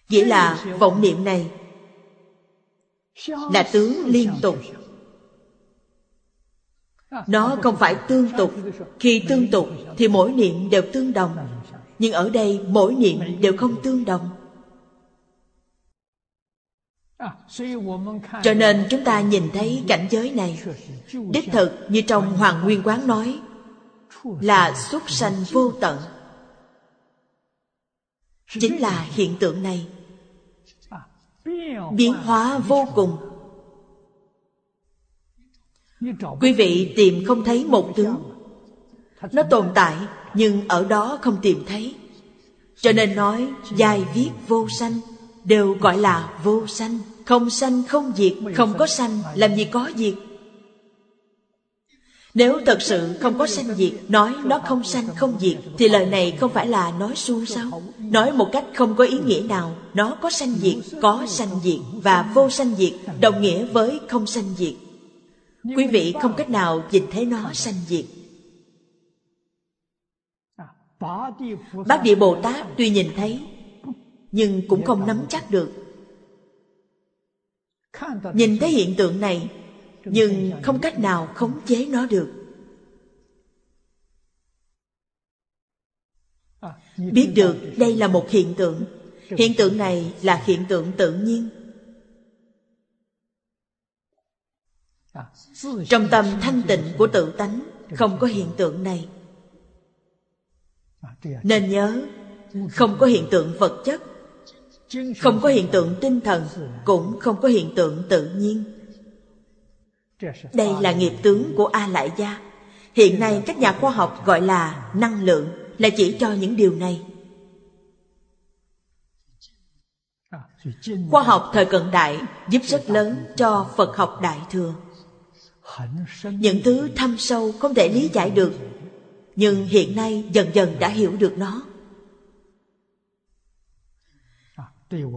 Nghĩa là vọng niệm này. Là tướng liên tục. Nó không phải tương tục. Khi tương tục thì mỗi niệm đều tương đồng. Nhưng ở đây mỗi niệm đều không tương đồng. Cho nên chúng ta nhìn thấy cảnh giới này. Đích thực như trong hoàng nguyên quán nói, là xuất sanh vô tận. Chính là hiện tượng này biến hóa vô cùng. Quý vị tìm không thấy một tướng nó tồn tại, nhưng ở đó không tìm thấy. Cho nên nói dài viết vô sanh đều gọi là vô sanh. Không sanh, không diệt, không có sanh, làm gì có diệt nếu thật sự không có sanh diệt Nói nó không sanh không diệt Thì lời này không phải là nói suông sao? Nói một cách không có ý nghĩa nào Nó có sanh diệt, có sanh diệt Và vô sanh diệt Đồng nghĩa với không sanh diệt. Quý vị không cách nào nhìn thấy nó sanh diệt. Bác Địa Bồ Tát tuy nhìn thấy Nhưng cũng không nắm chắc được. Nhìn thấy hiện tượng này nhưng không cách nào khống chế nó được. Biết được đây là một hiện tượng. Hiện tượng này là hiện tượng tự nhiên. Trong tâm thanh tịnh của tự tánh, Không có hiện tượng này. Nên nhớ, Không có hiện tượng vật chất, Không có hiện tượng tinh thần, Cũng không có hiện tượng tự nhiên. Đây là nghiệp tướng của A Lại Gia. Hiện nay các nhà khoa học gọi là năng lượng Là chỉ cho những điều này. Khoa học thời cận đại giúp rất lớn cho Phật học Đại Thừa. Những thứ thâm sâu không thể lý giải được, nhưng hiện nay dần dần đã hiểu được nó.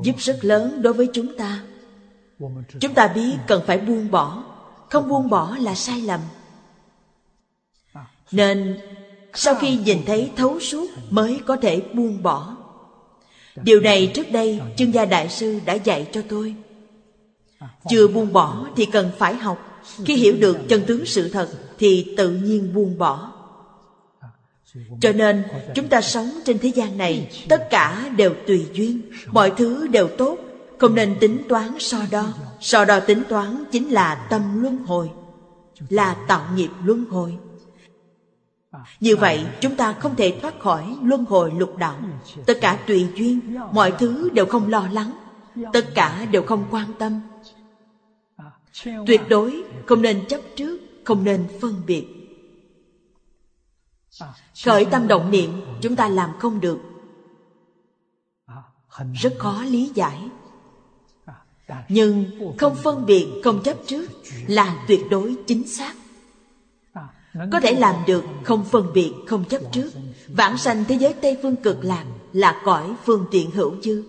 Giúp rất lớn đối với chúng ta. Chúng ta biết cần phải buông bỏ không buông bỏ là sai lầm. Nên, sau khi nhìn thấy thấu suốt mới có thể buông bỏ. Điều này trước đây chương gia đại sư đã dạy cho tôi. Chưa buông bỏ thì cần phải học. Khi hiểu được chân tướng sự thật thì tự nhiên buông bỏ. Cho nên, chúng ta sống trên thế gian này, tất cả đều tùy duyên, mọi thứ đều tốt không nên tính toán so đo. So đo tính toán chính là tâm luân hồi, là tạo nghiệp luân hồi. Như vậy, chúng ta không thể thoát khỏi luân hồi lục đạo. Tất cả tùy duyên, mọi thứ đều không lo lắng. Tất cả đều không quan tâm. Tuyệt đối không nên chấp trước, không nên phân biệt. Khởi tâm động niệm, chúng ta làm không được. Rất khó lý giải nhưng không phân biệt không chấp trước là tuyệt đối chính xác. Có thể làm được không phân biệt không chấp trước. Vãng sanh thế giới tây phương cực lạc là cõi phương tiện hữu dư.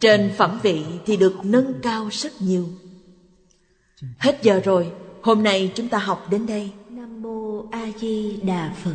Trên phẩm vị thì được nâng cao rất nhiều. Hết giờ rồi, hôm nay chúng ta học đến đây. Nam mô a di đà phật